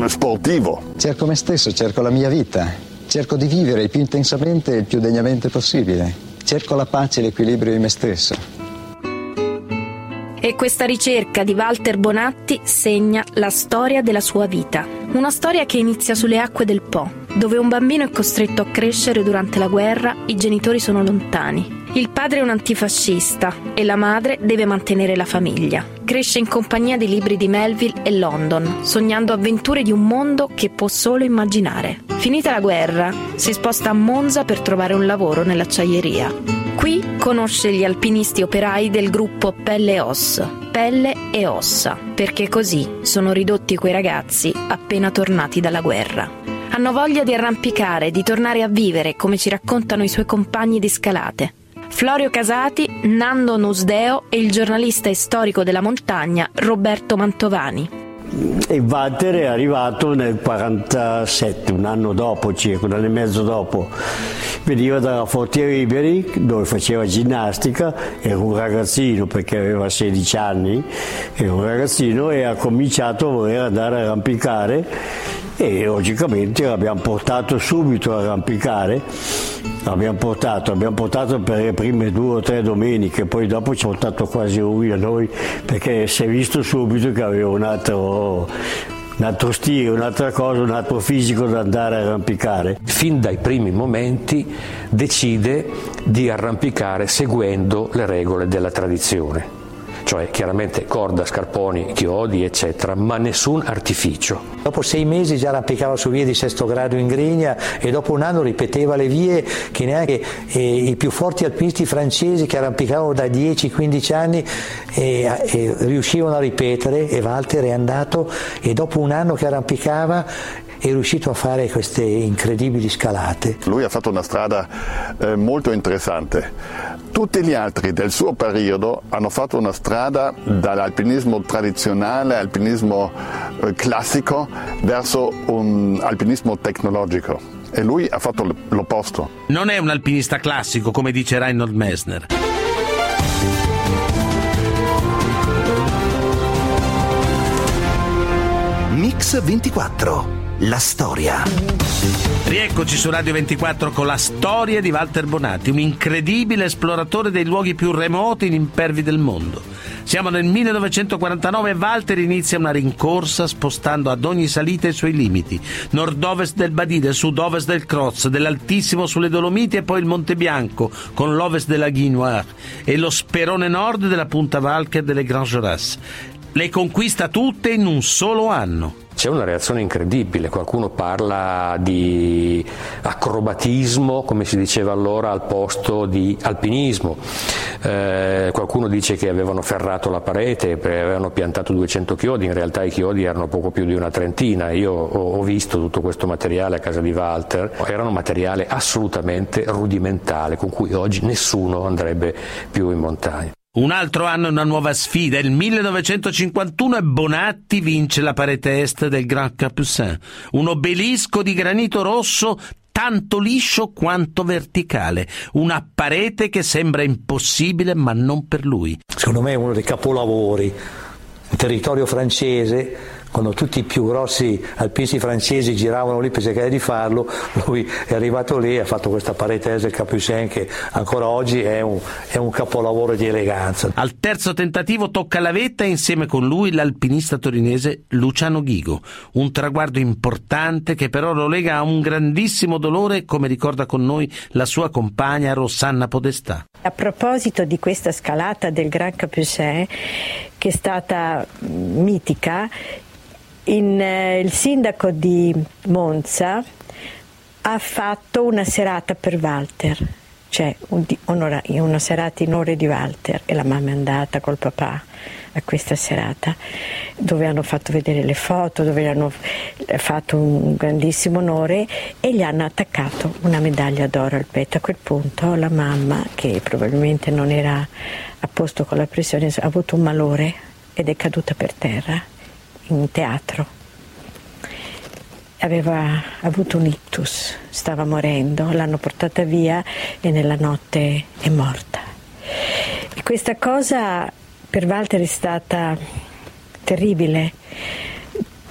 sportivo. Cerco me stesso, cerco la mia vita, cerco di vivere il più intensamente e il più degnamente possibile. Cerco la pace e l'equilibrio di me stesso. E questa ricerca di Walter Bonatti segna la storia della sua vita. Una storia che inizia sulle acque del Po, dove un bambino è costretto a crescere durante la guerra, i genitori sono lontani. Il padre è un antifascista e la madre deve mantenere la famiglia. Cresce in compagnia di libri di Melville e London, sognando avventure di un mondo che può solo immaginare. Finita la guerra, si sposta a Monza per trovare un lavoro nell'acciaieria. Qui conosce gli alpinisti operai del gruppo Pelle e Ossa, pelle e ossa, perché così sono ridotti quei ragazzi appena tornati dalla guerra. Hanno voglia di arrampicare, di tornare a vivere, come ci raccontano i suoi compagni di scalate. Florio Casati, Nando Nusdeo e il giornalista e storico della montagna Roberto Mantovani. E Walter è arrivato nel 47, un anno dopo circa, un anno e mezzo dopo. Veniva dalla Forti Riberi dove faceva ginnastica, era un ragazzino perché aveva 16 anni, era un ragazzino e ha cominciato a voler andare a arrampicare e logicamente l'abbiamo portato subito a arrampicare L'abbiamo portato, abbiamo portato per le prime due o tre domeniche, poi dopo ci ha portato quasi lui a noi perché si è visto subito che aveva un altro, un altro stile, un'altra cosa, un altro fisico da andare a arrampicare. Fin dai primi momenti decide di arrampicare seguendo le regole della tradizione cioè chiaramente corda, scarponi, chiodi, eccetera, ma nessun artificio. Dopo sei mesi già arrampicava su vie di sesto grado in Grigna e dopo un anno ripeteva le vie che neanche eh, i più forti alpinisti francesi che arrampicavano da 10-15 anni eh, eh, riuscivano a ripetere e Walter è andato e dopo un anno che arrampicava è riuscito a fare queste incredibili scalate. Lui ha fatto una strada eh, molto interessante. Tutti gli altri del suo periodo hanno fatto una strada dall'alpinismo tradizionale, alpinismo eh, classico, verso un alpinismo tecnologico. E lui ha fatto l'opposto. Non è un alpinista classico, come dice Reinhold Messner. Mix 24 la storia. Rieccoci su Radio 24 con la storia di Walter Bonatti, un incredibile esploratore dei luoghi più remoti e impervi del mondo. Siamo nel 1949 e Walter inizia una rincorsa spostando ad ogni salita i suoi limiti. Nord-ovest del Badide, sud-ovest del Croz, dell'Altissimo sulle Dolomiti e poi il Monte Bianco con l'ovest della Guinoire e lo sperone nord della Punta Valcher delle Grand Jorasses. Le conquista tutte in un solo anno. C'è una reazione incredibile, qualcuno parla di acrobatismo, come si diceva allora, al posto di alpinismo, eh, qualcuno dice che avevano ferrato la parete, avevano piantato 200 chiodi, in realtà i chiodi erano poco più di una trentina, io ho, ho visto tutto questo materiale a casa di Walter, erano materiale assolutamente rudimentale con cui oggi nessuno andrebbe più in montagna. Un altro anno e una nuova sfida, il 1951 e Bonatti vince la parete est del Grand Capucin, un obelisco di granito rosso tanto liscio quanto verticale, una parete che sembra impossibile ma non per lui. Secondo me è uno dei capolavori, in territorio francese, quando tutti i più grossi alpinisti francesi giravano lì per cercare di farlo, lui è arrivato lì e ha fatto questa parentesi del Capucin che ancora oggi è un, è un capolavoro di eleganza. Al terzo tentativo tocca la vetta e insieme con lui l'alpinista torinese Luciano Ghigo, un traguardo importante che però lo lega a un grandissimo dolore come ricorda con noi la sua compagna Rosanna Podestà. A proposito di questa scalata del Grand Capucin che è stata mitica, in, eh, il sindaco di Monza ha fatto una serata per Walter, cioè un, onora, una serata in onore di Walter e la mamma è andata col papà a questa serata dove hanno fatto vedere le foto, dove hanno fatto un grandissimo onore e gli hanno attaccato una medaglia d'oro al petto. A quel punto la mamma, che probabilmente non era a posto con la pressione, ha avuto un malore ed è caduta per terra in teatro. Aveva avuto un ictus, stava morendo, l'hanno portata via e nella notte è morta. E questa cosa per Walter è stata terribile,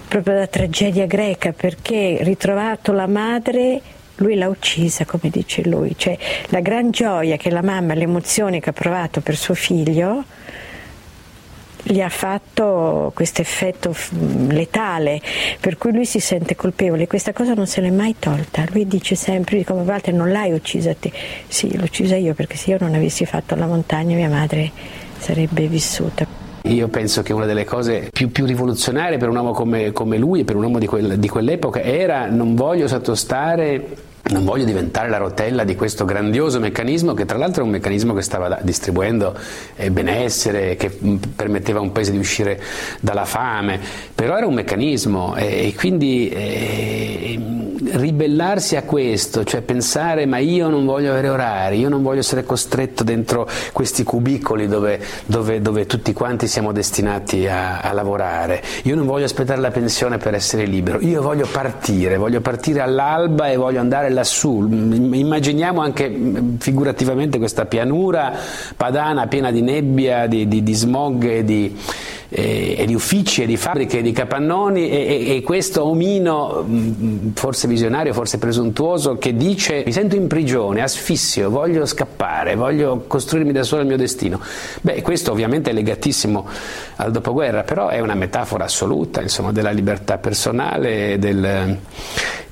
proprio la tragedia greca, perché ritrovato la madre lui l'ha uccisa, come dice lui, cioè la gran gioia che la mamma, l'emozione che ha provato per suo figlio, gli ha fatto questo effetto letale, per cui lui si sente colpevole. Questa cosa non se l'è mai tolta. Lui dice sempre, come Walter, non l'hai uccisa te. Sì, l'ho uccisa io, perché se io non avessi fatto la montagna mia madre sarebbe vissuta. Io penso che una delle cose più, più rivoluzionarie per un uomo come, come lui e per un uomo di, quel, di quell'epoca era non voglio sottostare non voglio diventare la rotella di questo grandioso meccanismo che tra l'altro è un meccanismo che stava distribuendo eh, benessere, che mm, permetteva a un paese di uscire dalla fame, però era un meccanismo e, quindi eh, ribellarsi a questo, cioè pensare ma io non voglio avere orari, io non voglio essere costretto dentro questi cubicoli dove, dove, dove tutti quanti siamo destinati a, a lavorare, io non voglio aspettare la pensione per essere libero, io voglio partire, voglio partire all'alba e voglio andare lassù. Immaginiamo anche figurativamente questa pianura padana piena di nebbia, di, di, di smog e di, e, e, di uffici e di fabbriche e di capannoni e, e, questo omino, forse visionario, forse presuntuoso, che dice mi sento in prigione, asfissio, voglio scappare, voglio costruirmi da solo il mio destino. Beh, questo ovviamente è legatissimo al dopoguerra, però è una metafora assoluta insomma, della libertà personale e del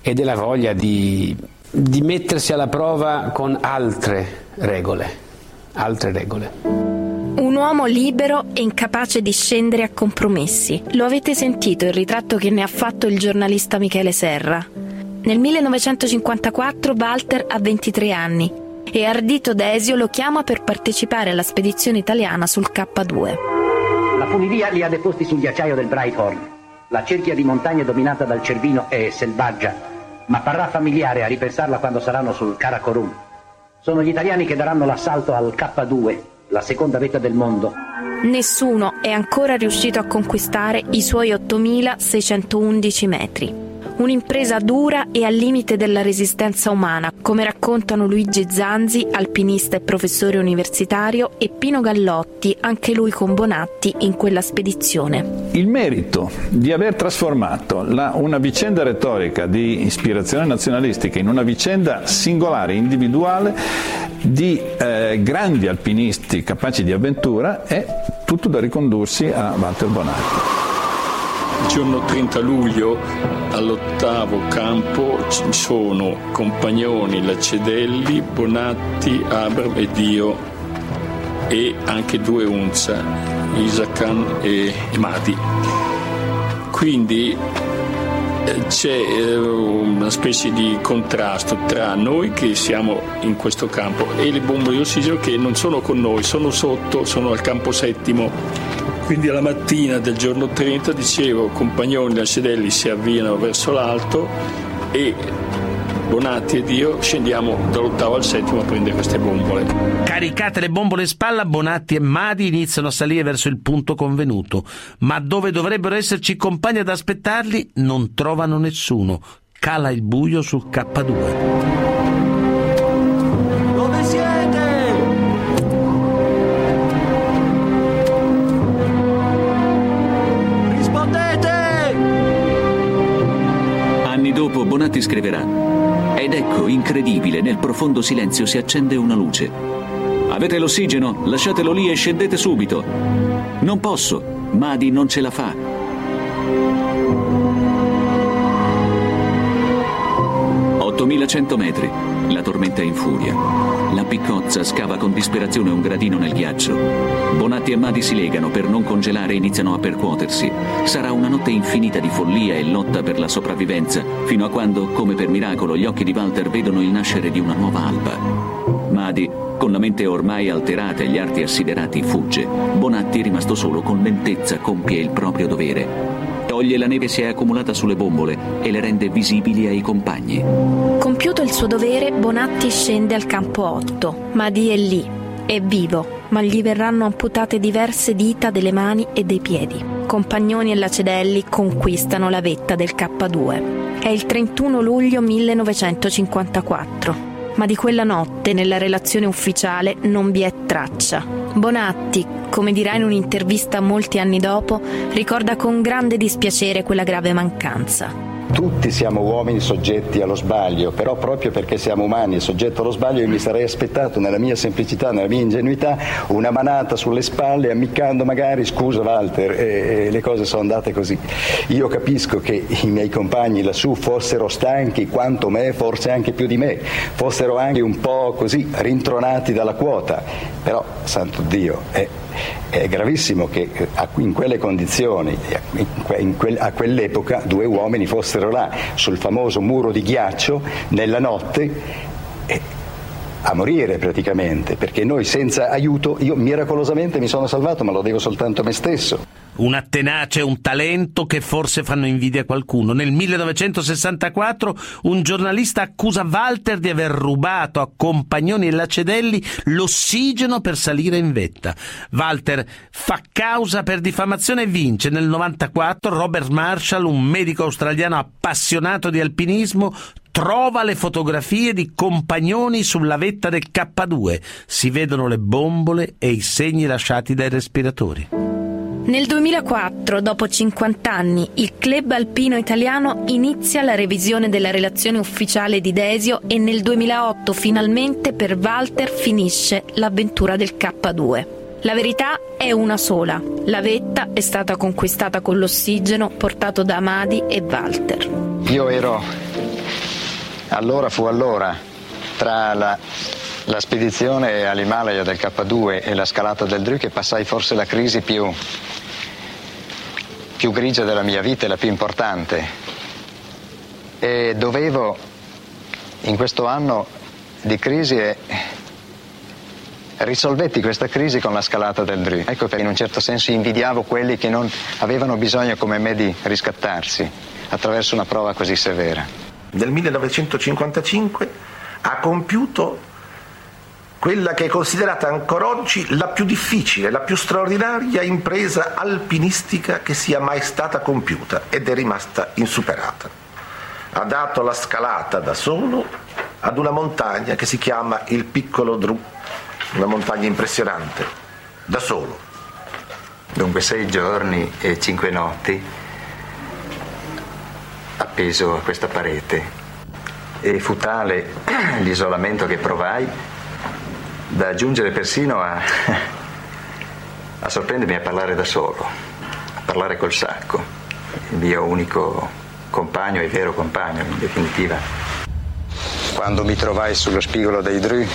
e della voglia di, di mettersi alla prova con altre regole, altre regole. Un uomo libero e incapace di scendere a compromessi. Lo avete sentito il ritratto che ne ha fatto il giornalista Michele Serra. Nel 1954 Walter ha 23 anni e Ardito Desio lo chiama per partecipare alla spedizione italiana sul K2. La funivia li ha deposti sul ghiacciaio del Breithorn. La cerchia di montagne dominata dal Cervino è selvaggia ma parrà familiare a ripensarla quando saranno sul Karakorum. Sono gli italiani che daranno l'assalto al K2, la seconda vetta del mondo. Nessuno è ancora riuscito a conquistare i suoi 8611 metri. Un'impresa dura e al limite della resistenza umana, come raccontano Luigi Zanzi, alpinista e professore universitario, e Pino Gallotti, anche lui con Bonatti, in quella spedizione. Il merito di aver trasformato la, una vicenda retorica di ispirazione nazionalistica in una vicenda singolare, individuale, di eh, grandi alpinisti capaci di avventura è tutto da ricondursi a Walter Bonatti. Il giorno 30 luglio all'ottavo campo ci sono Compagnoni, Lacedelli, Bonatti, Abram e Dio e anche due Unza, Isacan e Madi. Quindi eh, c'è eh, una specie di contrasto tra noi che siamo in questo campo e le bombe di ossigeno che non sono con noi, sono sotto, sono al campo settimo quindi alla mattina del giorno 30 dicevo, compagnoni da Sedelli si avviano verso l'alto e Bonatti ed io scendiamo dall'ottavo al settimo a prendere queste bombole. Caricate le bombole in spalla, Bonatti e Madi iniziano a salire verso il punto convenuto, ma dove dovrebbero esserci compagni ad aspettarli non trovano nessuno. Cala il buio sul K2. Scriverà. Ed ecco, incredibile, nel profondo silenzio si accende una luce. Avete l'ossigeno? Lasciatelo lì e scendete subito. Non posso. Madi non ce la fa. 8100 metri. La tormenta è in furia. La piccozza scava con disperazione un gradino nel ghiaccio. Bonatti e Madi si legano per non congelare e iniziano a percuotersi. Sarà una notte infinita di follia e lotta per la sopravvivenza, fino a quando, come per miracolo, gli occhi di Walter vedono il nascere di una nuova alba. Madi, con la mente ormai alterata e gli arti assiderati, fugge. Bonatti, rimasto solo, con lentezza compie il proprio dovere. Toglie la neve si è accumulata sulle bombole e le rende visibili ai compagni. Compiuto il suo dovere, Bonatti scende al campo 8. Madi è lì, è vivo, ma gli verranno amputate diverse dita delle mani e dei piedi. Compagnoni e Lacedelli conquistano la vetta del K2. È il 31 luglio 1954 ma di quella notte nella relazione ufficiale non vi è traccia. Bonatti, come dirà in un'intervista molti anni dopo, ricorda con grande dispiacere quella grave mancanza. Tutti siamo uomini soggetti allo sbaglio, però proprio perché siamo umani e soggetti allo sbaglio io mi sarei aspettato nella mia semplicità, nella mia ingenuità, una manata sulle spalle ammiccando magari scusa Walter e, e le cose sono andate così. Io capisco che i miei compagni lassù fossero stanchi quanto me, forse anche più di me, fossero anche un po' così rintronati dalla quota, però santo Dio è è gravissimo che eh, in quelle condizioni, a quell'epoca, due uomini fossero là sul famoso muro di ghiaccio nella notte a morire praticamente, perché noi senza aiuto, io miracolosamente mi sono salvato, ma lo devo soltanto a me stesso una tenacia e un talento che forse fanno invidia a qualcuno. Nel 1964 un giornalista accusa Walter di aver rubato a Compagnoni e Lacedelli l'ossigeno per salire in vetta. Walter fa causa per diffamazione e vince. Nel 94 Robert Marshall, un medico australiano appassionato di alpinismo, trova le fotografie di compagnoni sulla vetta del K2. Si vedono le bombole e i segni lasciati dai respiratori. Nel 2004, dopo 50 anni, il club alpino italiano inizia la revisione della relazione ufficiale di Desio e nel 2008 finalmente per Walter finisce l'avventura del K2. La verità è una sola. La vetta è stata conquistata con l'ossigeno portato da Amadi e Walter. Io ero, allora fu allora, tra la, la spedizione all'Himalaya del K2 e la scalata del Dru che passai forse la crisi più più grigia della mia vita e la più importante. E dovevo, in questo anno di crisi, e risolvetti questa crisi con la scalata del Dru. Ecco perché in un certo senso invidiavo quelli che non avevano bisogno come me di riscattarsi attraverso una prova così severa. Nel 1955 ha compiuto quella che è considerata ancora oggi la più difficile, la più straordinaria impresa alpinistica che sia mai stata compiuta ed è rimasta insuperata. Ha dato la scalata da solo ad una montagna che si chiama il Piccolo Dru, una montagna impressionante, da solo. Dunque sei giorni e cinque notti appeso a questa parete e fu tale (clears throat) l'isolamento che provai da giungere persino a, (laughs) a sorprendermi a parlare da solo, a parlare col sacco, il mio unico compagno e vero compagno in definitiva. Quando mi trovai sullo spigolo dei Dru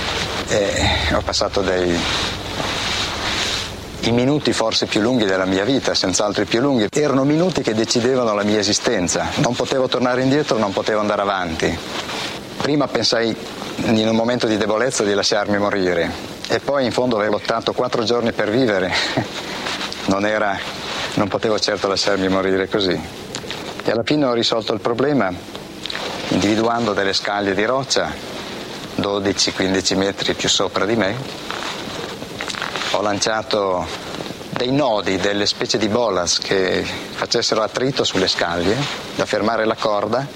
eh, ho passato dei i minuti forse più lunghi della mia vita, senz'altro i più lunghi, erano minuti che decidevano la mia esistenza. Non potevo tornare indietro, non potevo andare avanti. Prima pensai in un momento di debolezza di lasciarmi morire e poi in fondo avevo lottato quattro giorni per vivere, (laughs) non, era, non potevo certo lasciarmi morire così. E alla fine ho risolto il problema individuando delle scaglie di roccia 12-15 metri più sopra di me ho lanciato dei nodi, delle specie di bolas che facessero attrito sulle scaglie da fermare la corda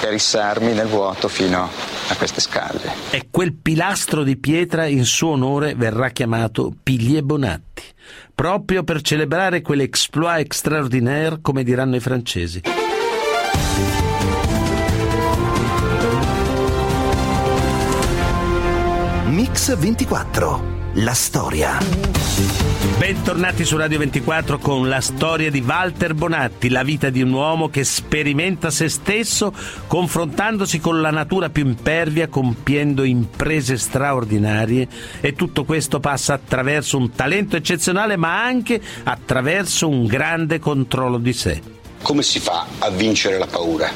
e rissarmi nel vuoto fino a queste scaglie. E quel pilastro di pietra in suo onore verrà chiamato Piglie Bonatti, proprio per celebrare quell'exploit extraordinaire, come diranno i francesi. Mix 24 la storia. Bentornati su Radio 24 con la storia di Walter Bonatti, la vita di un uomo che sperimenta se stesso confrontandosi con la natura più impervia, compiendo imprese straordinarie e tutto questo passa attraverso un talento eccezionale ma anche attraverso un grande controllo di sé. Come si fa a vincere la paura?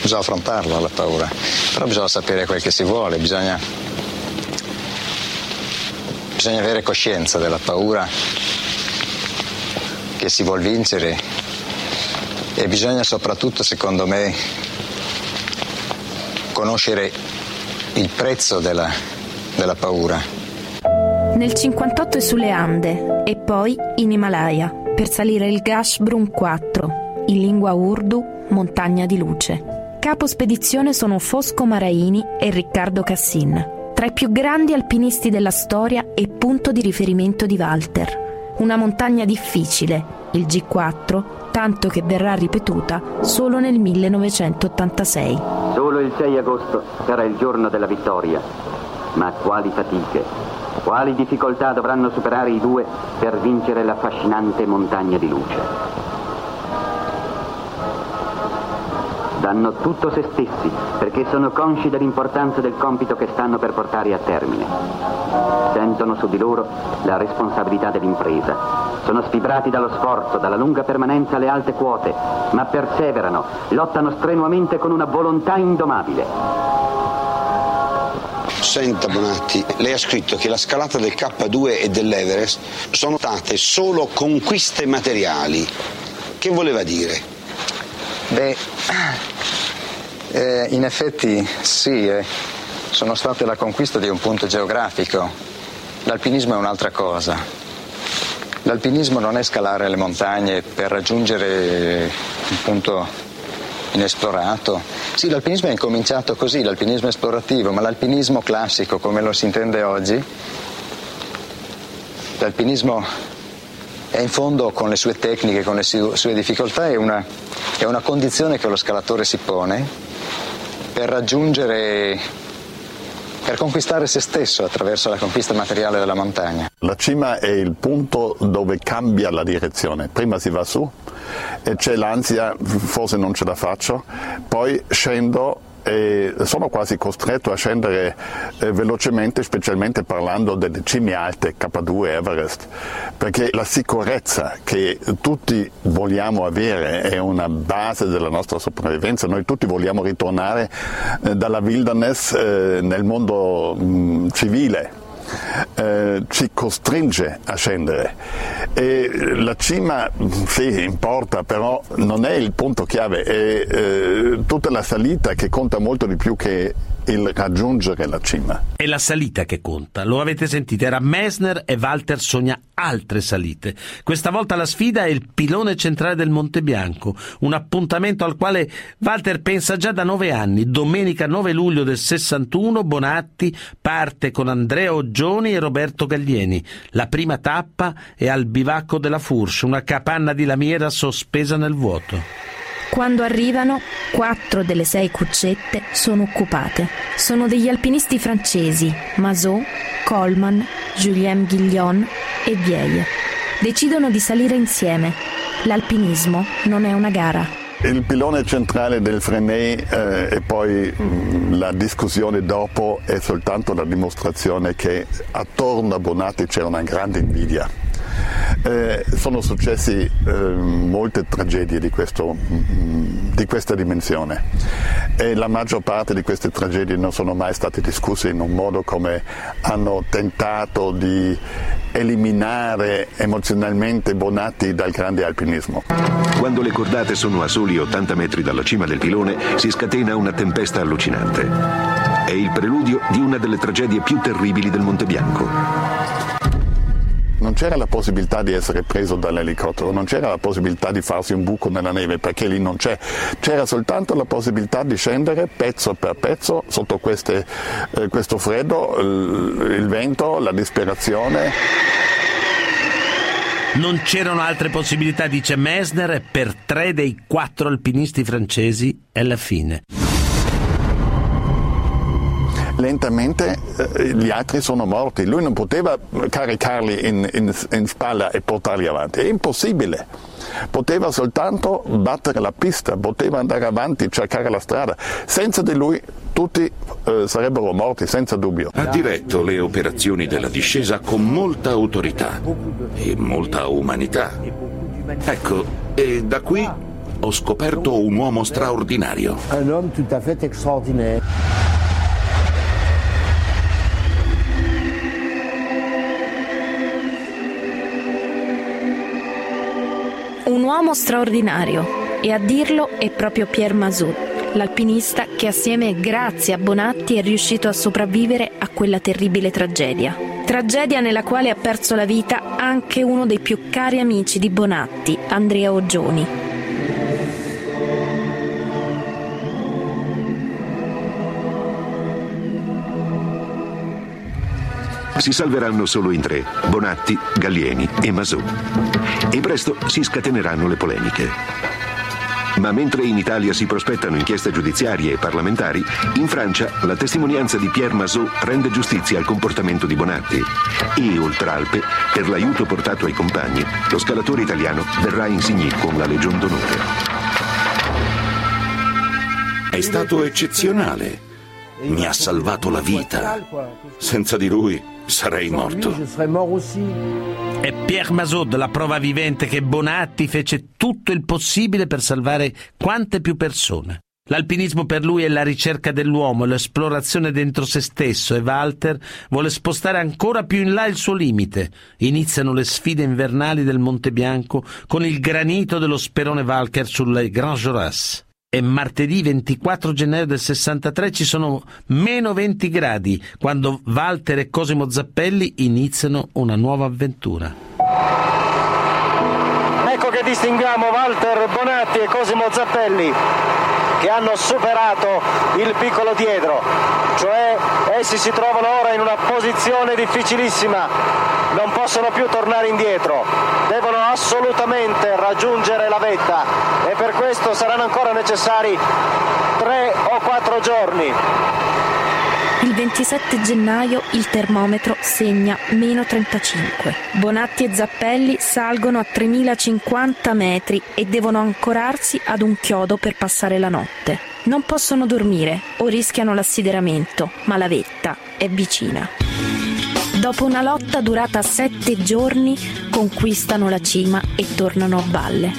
Bisogna affrontarla la paura, però bisogna sapere quel che si vuole, bisogna bisogna avere coscienza della paura che si vuol vincere e bisogna soprattutto, secondo me, conoscere il prezzo della, della paura. Nel 58 è sulle Ande e poi in Himalaya per salire il Gashbrun 4, in lingua urdu montagna di luce. Capo spedizione sono Fosco Maraini e Riccardo Cassin tra i più grandi alpinisti della storia e punto di riferimento di Walter. Una montagna difficile, il G4, tanto che verrà ripetuta solo nel 1986. Solo il 6 agosto sarà il giorno della vittoria. Ma quali fatiche, quali difficoltà dovranno superare i due per vincere l'affascinante montagna di luce? Danno tutto se stessi perché sono consci dell'importanza del compito che stanno per portare a termine. Sentono su di loro la responsabilità dell'impresa. Sono sfibrati dallo sforzo, dalla lunga permanenza alle alte quote, ma perseverano, lottano strenuamente con una volontà indomabile. Senta Bonatti, lei ha scritto che la scalata del K2 e dell'Everest sono state solo conquiste materiali. Che voleva dire? Beh, eh, in effetti sì, eh, sono state la conquista di un punto geografico. L'alpinismo è un'altra cosa. L'alpinismo non è scalare le montagne per raggiungere un punto inesplorato. Sì, l'alpinismo è incominciato così, l'alpinismo esplorativo, ma l'alpinismo classico, come lo si intende oggi, l'alpinismo è in fondo con le sue tecniche, con le sue difficoltà, è una, è una condizione che lo scalatore si pone per raggiungere per conquistare se stesso attraverso la conquista materiale della montagna. La cima è il punto dove cambia la direzione. Prima si va su e c'è l'ansia, forse non ce la faccio, poi scendo e sono quasi costretto a scendere eh, velocemente, specialmente parlando delle cime alte, K2 Everest, perché la sicurezza che tutti vogliamo avere è una base della nostra sopravvivenza, noi tutti vogliamo ritornare eh, dalla wilderness eh, nel mondo mh, mm, civile eh, ci costringe a scendere. E la cima sì, importa, però non è il punto chiave, è eh, tutta la salita che conta molto di più che il raggiungere la cima. È la salita che conta, lo avete sentito, era Messner e Walter sogna altre salite. Questa volta la sfida è il pilone centrale del Monte Bianco, un appuntamento al quale Walter pensa già da nove anni. Domenica 9 luglio del 61 Bonatti parte con Andrea Oggioni e Roberto Gaglieni. La prima tappa è al bivacco della Fourche, una capanna di lamiera sospesa nel vuoto. Quando arrivano, quattro delle sei cuccette sono occupate. Sono degli alpinisti francesi, Mazot, Coleman, Julien Guillon e Vieille. Decidono di salire insieme. L'alpinismo non è una gara. Il pilone centrale del Frenet eh, e poi mh, mm, la discussione dopo è soltanto la dimostrazione che attorno a Bonatti c'è una grande invidia eh, sono successi eh, molte tragedie di, questo, mm, di, questa dimensione e la maggior parte di queste tragedie non sono mai state discusse in un modo come hanno tentato di eliminare emozionalmente Bonatti dal grande alpinismo. Quando le cordate sono a soli 80 metri dalla cima del pilone si scatena una tempesta allucinante. È il preludio di una delle tragedie più terribili del Monte Bianco non c'era la possibilità di essere preso dall'elicottero, non c'era la possibilità di farsi un buco nella neve perché lì non c'è, c'era soltanto la possibilità di scendere pezzo per pezzo sotto queste, eh, questo freddo, il, vento, la disperazione. Non c'erano altre possibilità, dice Messner, e per tre dei quattro alpinisti francesi è la fine. Lentamente eh, gli altri sono morti. Lui non poteva caricarli in, in, in spalla e portarli avanti, è impossibile. Poteva soltanto battere la pista, poteva andare avanti, cercare la strada. Senza di lui tutti eh, sarebbero morti, senza dubbio. Ha diretto le operazioni della discesa con molta autorità e molta umanità. Ecco, e da qui ho scoperto un uomo straordinario. Un uomo tout à fait extraordinaire. Un uomo straordinario e a dirlo è proprio Pierre Masou, l'alpinista che assieme grazie a Bonatti è riuscito a sopravvivere a quella terribile tragedia. Tragedia nella quale ha perso la vita anche uno dei più cari amici di Bonatti, Andrea Oggioni. Si salveranno solo in tre, Bonatti, Gallieni e Masou. E presto si scateneranno le polemiche. Ma mentre in Italia si prospettano inchieste giudiziarie e parlamentari, in Francia la testimonianza di Pierre Masou rende giustizia al comportamento di Bonatti. E oltre Alpe, per l'aiuto portato ai compagni, lo scalatore italiano verrà insignito con la Legion d'Onore. È stato eccezionale. Mi ha salvato la vita. Senza di lui sarei morto. È Pierre Masod la prova vivente che Bonatti fece tutto il possibile per salvare quante più persone. L'alpinismo per lui è la ricerca dell'uomo, l'esplorazione dentro se stesso e Walter vuole spostare ancora più in là il suo limite. Iniziano le sfide invernali del Monte Bianco con il granito dello Sperone Walker sulle Grand Joras e martedì 24 gennaio del 63 ci sono meno 20 gradi quando Walter e Cosimo Zappelli iniziano una nuova avventura. Ecco che distinguiamo Walter Bonatti e Cosimo Zappelli che hanno superato il piccolo dietro, cioè essi si trovano ora in una posizione difficilissima, non possono più tornare indietro, devono assolutamente raggiungere la vetta e per questo saranno ancora necessari tre o quattro giorni. Il 27 gennaio il termometro segna meno 35. Bonatti e Zappelli salgono a 3050 metri e devono ancorarsi ad un chiodo per passare la notte. Non possono dormire o rischiano l'assideramento, ma la vetta è vicina. Dopo una lotta durata sette giorni, conquistano la cima e tornano a valle.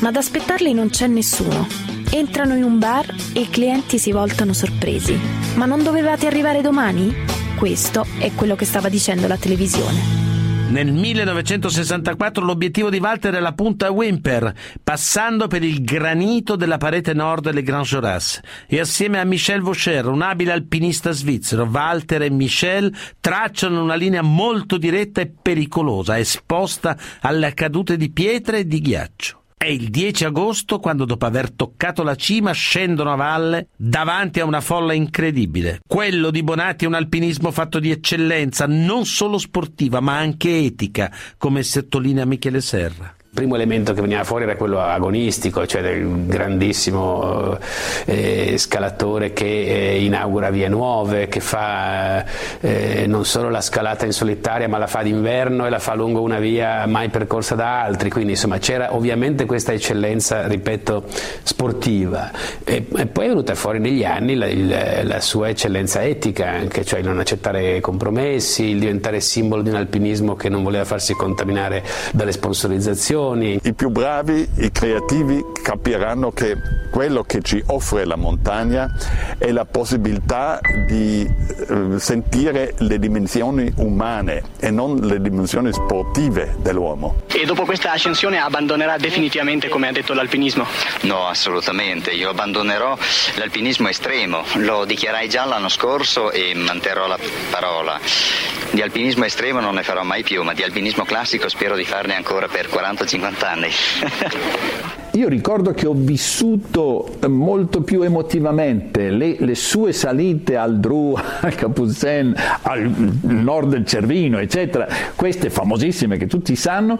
Ma ad aspettarli non c'è nessuno. Entrano in un bar e i clienti si voltano sorpresi. Ma non dovevate arrivare domani? Questo è quello che stava dicendo la televisione. Nel 1964 l'obiettivo di Walter è la punta Wimper, passando per il granito della parete nord delle Grand Joras. E assieme a Michel Vaucher, un abile alpinista svizzero, Walter e Michel tracciano una linea molto diretta e pericolosa, esposta alle cadute di pietre e di ghiaccio. È il 10 agosto quando dopo aver toccato la cima scendono a valle davanti a una folla incredibile. Quello di Bonatti è un alpinismo fatto di eccellenza, non solo sportiva ma anche etica, come sottolinea Michele Serra. Primo elemento che veniva fuori era quello agonistico, cioè del grandissimo eh, scalatore che eh, inaugura vie nuove, che fa eh, non solo la scalata in solitaria ma la fa d'inverno e la fa lungo una via mai percorsa da altri, quindi insomma c'era ovviamente questa eccellenza, ripeto, sportiva. E, e poi è venuta fuori negli anni la, il, la sua eccellenza etica anche, cioè il non accettare compromessi, il diventare simbolo di un alpinismo che non voleva farsi contaminare dalle sponsorizzazioni i più bravi, i creativi capiranno che quello che ci offre la montagna è la possibilità di eh, sentire le dimensioni umane e non le dimensioni sportive dell'uomo. E dopo questa ascensione abbandonerà definitivamente, come ha detto, l'alpinismo? No, assolutamente. Io abbandonerò l'alpinismo estremo. Lo dichiarai già l'anno scorso e manterrò la parola. Di alpinismo estremo non ne farò mai più, ma di alpinismo classico spero di farne ancora per 40-50 anni. (laughs) Io ricordo che ho vissuto molto più emotivamente le, le sue salite al Dru, (laughs) al Capuzen, al nord del Cervino, eccetera, queste famosissime che tutti sanno,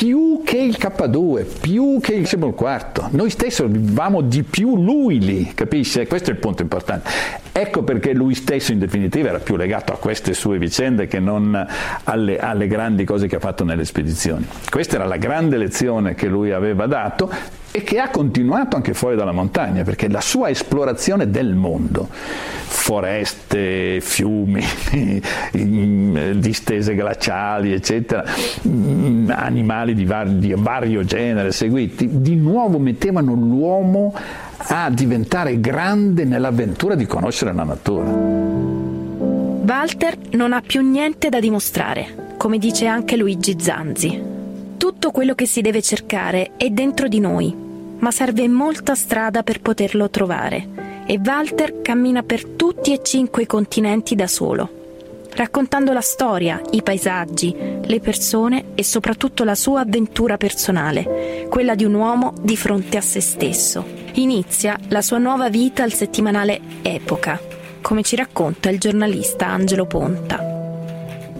più che il K2, più che il Simul quarto. Noi stessi vivevamo di più lui lì, capisce? Questo è il punto importante. Ecco perché lui stesso in definitiva era più legato a queste sue vicende che non alle, alle grandi cose che ha fatto nelle spedizioni. Questa era la grande lezione che lui aveva dato e che ha continuato anche fuori dalla montagna, perché la sua esplorazione del mondo, foreste, fiumi, (laughs) distese glaciali, eccetera, animali di, var- di vario genere seguiti, di nuovo mettevano l'uomo a diventare grande nell'avventura di conoscere la natura. Walter non ha più niente da dimostrare, come dice anche Luigi Zanzi. Tutto quello che si deve cercare è dentro di noi, ma serve molta strada per poterlo trovare e Walter cammina per tutti e cinque i continenti da solo, raccontando la storia, i paesaggi, le persone e soprattutto la sua avventura personale, quella di un uomo di fronte a se stesso. Inizia la sua nuova vita al settimanale Epoca, come ci racconta il giornalista Angelo Ponta.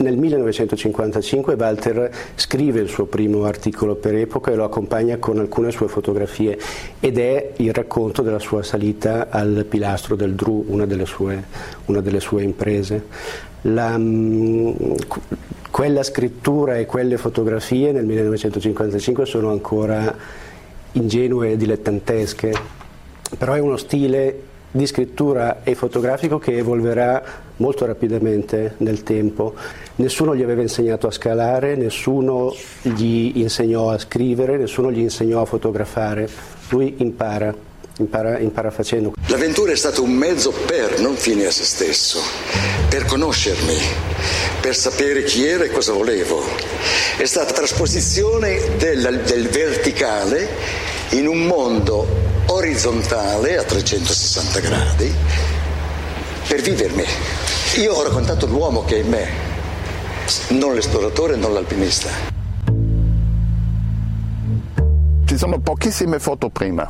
Nel 1955 Walter scrive il suo primo articolo per Epoca e lo accompagna con alcune sue fotografie ed è il racconto della sua salita al pilastro del Dru, una delle sue, una delle sue imprese. La, mm, quella scrittura e quelle fotografie nel 1955 sono ancora ingenue e dilettantesche, però è uno stile di scrittura e fotografico che evolverà molto rapidamente nel tempo. Nessuno gli aveva insegnato a scalare, nessuno gli insegnò a scrivere, nessuno gli insegnò a fotografare. Lui impara, impara, impara facendo. L'avventura è stato un mezzo per, non fine a se stesso, per conoscermi, per sapere chi ero e cosa volevo. È stata trasposizione del, del verticale in un mondo orizzontale a 360 gradi per vivermi. Io ho raccontato l'uomo che è in me, non l'esploratore, non l'alpinista. Ci sono pochissime foto prima.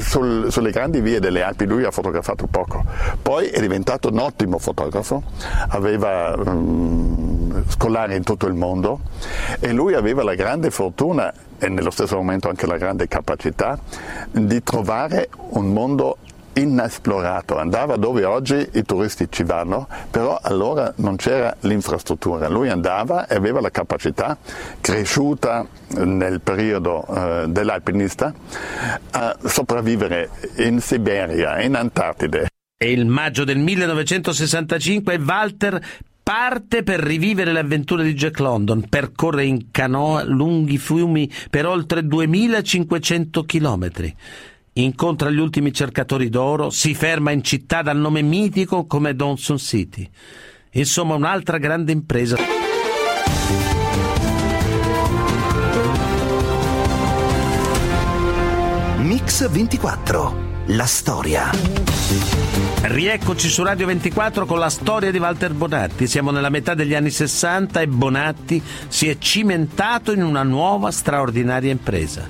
Sul, sulle grandi vie delle Alpi lui ha fotografato poco, poi è diventato un ottimo fotografo, aveva um, scolari in tutto il mondo e lui aveva la grande fortuna e nello stesso momento anche la grande capacità di trovare un mondo inesplorato, andava dove oggi i turisti ci vanno, però allora non c'era l'infrastruttura, lui andava e aveva la capacità, cresciuta nel periodo eh, dell'alpinista, a sopravvivere in Siberia, in Antartide. È il maggio del 1965 e Walter parte per rivivere le avventure di Jack London, percorre in canoa lunghi fiumi per oltre 2500 chilometri. Incontra gli ultimi cercatori d'oro, si ferma in città dal nome mitico come Dawson City. Insomma, un'altra grande impresa. Mix 24. La storia. Rieccoci su Radio 24 con la storia di Walter Bonatti. Siamo nella metà degli anni 60 e Bonatti si è cimentato in una nuova straordinaria impresa.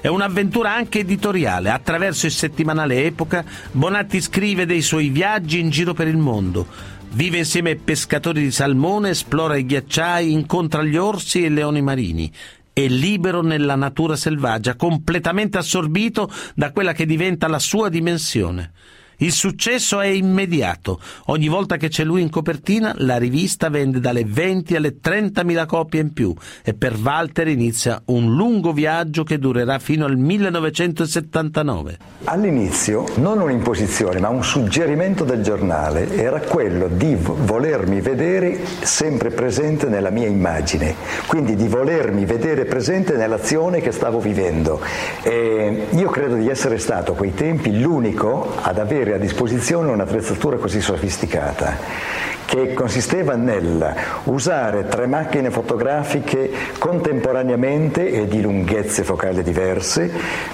È un'avventura anche editoriale. Attraverso il settimanale Epoca, Bonatti scrive dei suoi viaggi in giro per il mondo. Vive insieme ai pescatori di salmone, esplora i ghiacciai, incontra gli orsi e i leoni marini è libero nella natura selvaggia, completamente assorbito da quella che diventa la sua dimensione. Il successo è immediato. Ogni volta che c'è lui in copertina, la rivista vende dalle 20 alle 30.000 copie in più e per Walter inizia un lungo viaggio che durerà fino al 1979. All'inizio non un'imposizione, ma un suggerimento del giornale era quello di volermi vedere sempre presente nella mia immagine, quindi di volermi vedere presente nell'azione che stavo vivendo. E io credo di essere stato a quei tempi l'unico ad avere avere a disposizione un'attrezzatura così sofisticata che consisteva nel usare tre macchine fotografiche contemporaneamente e di lunghezze focali diverse,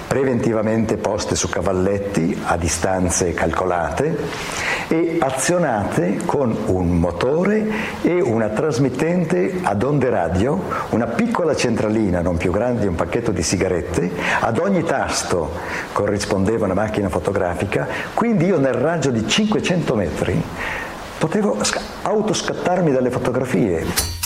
preventivamente poste su cavalletti a distanze calcolate e azionate con un motore e una trasmittente ad onde radio, una piccola centralina non più grande di un pacchetto di sigarette, ad ogni tasto corrispondeva una macchina fotografica, quindi io nel raggio di 500 metri potevo autoscattarmi dalle fotografie.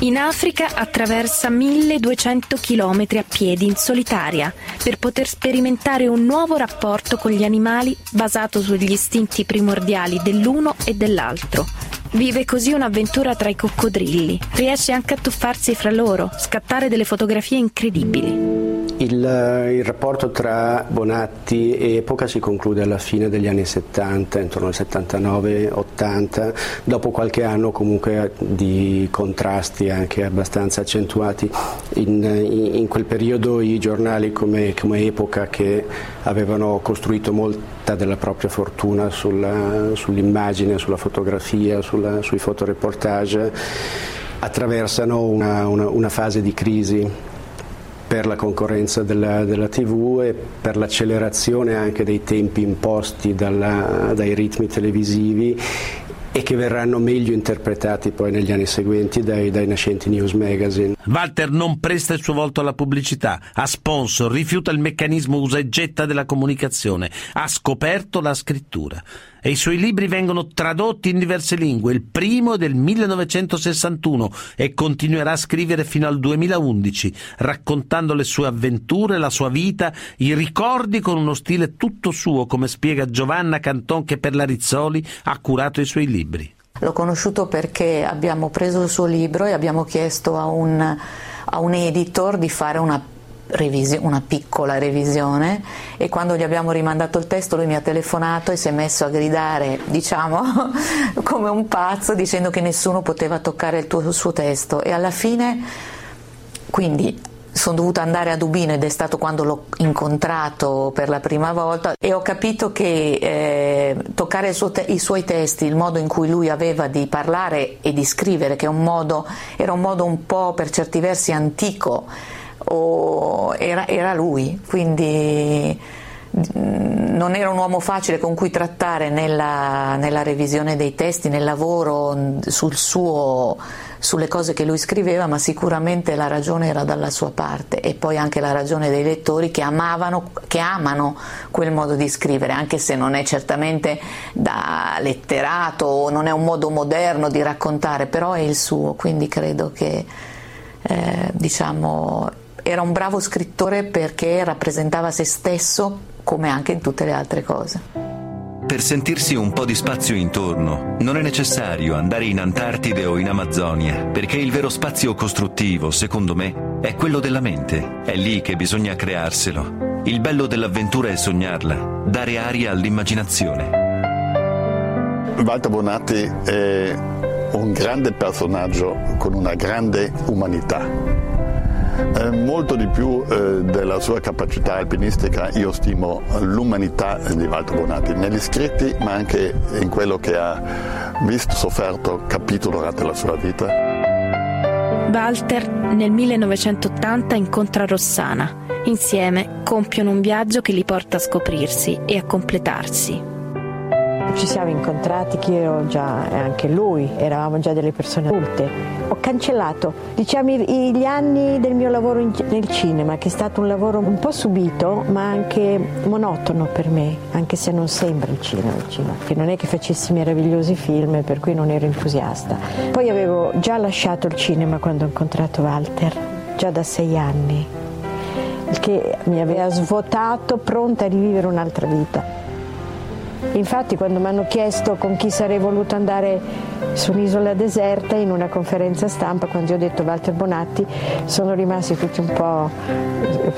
In Africa attraversa 1200 km a piedi in solitaria per poter sperimentare un nuovo rapporto con gli animali basato sugli istinti primordiali dell'uno e dell'altro. Vive così un'avventura tra i coccodrilli, riesce anche a tuffarsi fra loro, scattare delle fotografie incredibili. Il, il, rapporto tra Bonatti e epoca si conclude alla fine degli anni 70, intorno al 79-80, dopo qualche anno comunque di contrasti anche abbastanza accentuati. In, in quel periodo i giornali come, come, Epoca, che avevano costruito molta della propria fortuna sulla, sull'immagine, sulla fotografia, sulla, sui fotoreportage, attraversano una, una, una fase di crisi per la concorrenza della, della, TV e per l'accelerazione anche dei tempi imposti dalla, dai ritmi televisivi e che verranno meglio interpretati poi negli anni seguenti dai, dai, nascenti news magazine. Walter non presta il suo volto alla pubblicità, ha sponsor, rifiuta il meccanismo usa e getta della comunicazione, ha scoperto la scrittura e i suoi libri vengono tradotti in diverse lingue. Il primo è del 1961 e continuerà a scrivere fino al 2011, raccontando le sue avventure, la sua vita, i ricordi con uno stile tutto suo, come spiega Giovanna Canton che per la Rizzoli ha curato i suoi libri. L'ho conosciuto perché abbiamo preso il suo libro e abbiamo chiesto a un, a un editor di fare una Revisi- una piccola revisione e quando gli abbiamo rimandato il testo lui mi ha telefonato e si è messo a gridare diciamo (laughs) come un pazzo dicendo che nessuno poteva toccare il, tuo, il suo testo. E alla fine quindi sono dovuta andare a Dubino ed è stato quando l'ho incontrato per la prima volta e ho capito che eh, toccare te- i suoi testi, il modo in cui lui aveva di parlare e di scrivere, che un modo, era un modo un po' per certi versi antico, era, era lui, quindi mm, non era un uomo facile con cui trattare nella, nella revisione dei testi, nel lavoro sul suo, sulle cose che lui scriveva, ma sicuramente la ragione era dalla sua parte. E poi anche la ragione dei lettori che, amavano, che amano quel modo di scrivere, anche se non è certamente da letterato o non è un modo moderno di raccontare, però è il suo, quindi credo che eh, diciamo era un bravo scrittore perché rappresentava se stesso come anche in tutte le altre cose. Per sentirsi un po' di spazio intorno non è necessario andare in Antartide o in Amazzonia, perché il vero spazio costruttivo, secondo me, è quello della mente. È lì che bisogna crearselo. Il bello dell'avventura è sognarla, dare aria all'immaginazione. Walter Bonatti è un grande personaggio con una grande umanità eh, molto di più eh, della sua capacità alpinistica io stimo l'umanità di Walter Bonatti, negli scritti ma anche in quello che ha visto, sofferto, capito durante la sua vita. Walter nel 1980 incontra Rossana. Insieme compiono un viaggio che li porta a scoprirsi e a completarsi. Ci siamo incontrati che io già, anche lui, eravamo già delle persone adulte. Ho cancellato, diciamo, gli anni del mio lavoro in, nel cinema, che è stato un lavoro un po' subito, ma anche monotono per me, anche se non sembra il cinema, il cinema. Che non è che facessi meravigliosi film, per cui non ero entusiasta. Poi avevo già lasciato il cinema quando ho incontrato Walter, già da sei anni, il che mi aveva svuotato, pronta a rivivere un'altra vita. Infatti quando mi hanno chiesto con chi sarei voluto andare su un'isola deserta in una conferenza stampa, quando io ho detto Walter Bonatti, sono rimasti tutti un po'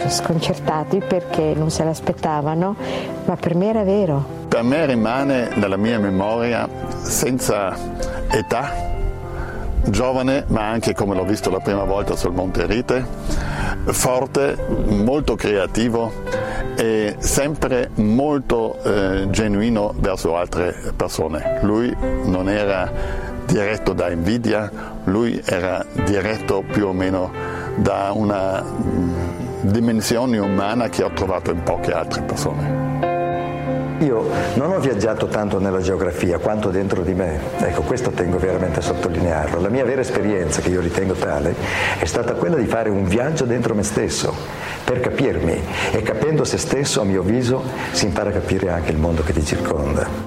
sconcertati perché non se l'aspettavano, ma per me era vero. Per me rimane nella mia memoria senza età, giovane ma anche come l'ho visto la prima volta sul Monte Rite, forte, molto creativo e sempre molto eh, genuino verso altre persone. Lui non era diretto da invidia, lui era diretto più o meno da una mm, dimensione umana che ho trovato in poche altre persone. Io non ho viaggiato tanto nella geografia quanto dentro di me, ecco questo tengo veramente a sottolinearlo. La mia vera esperienza, che io ritengo tale, è stata quella di fare un viaggio dentro me stesso, per capirmi e capendo se stesso, a mio avviso, si impara a capire anche il mondo che ti circonda.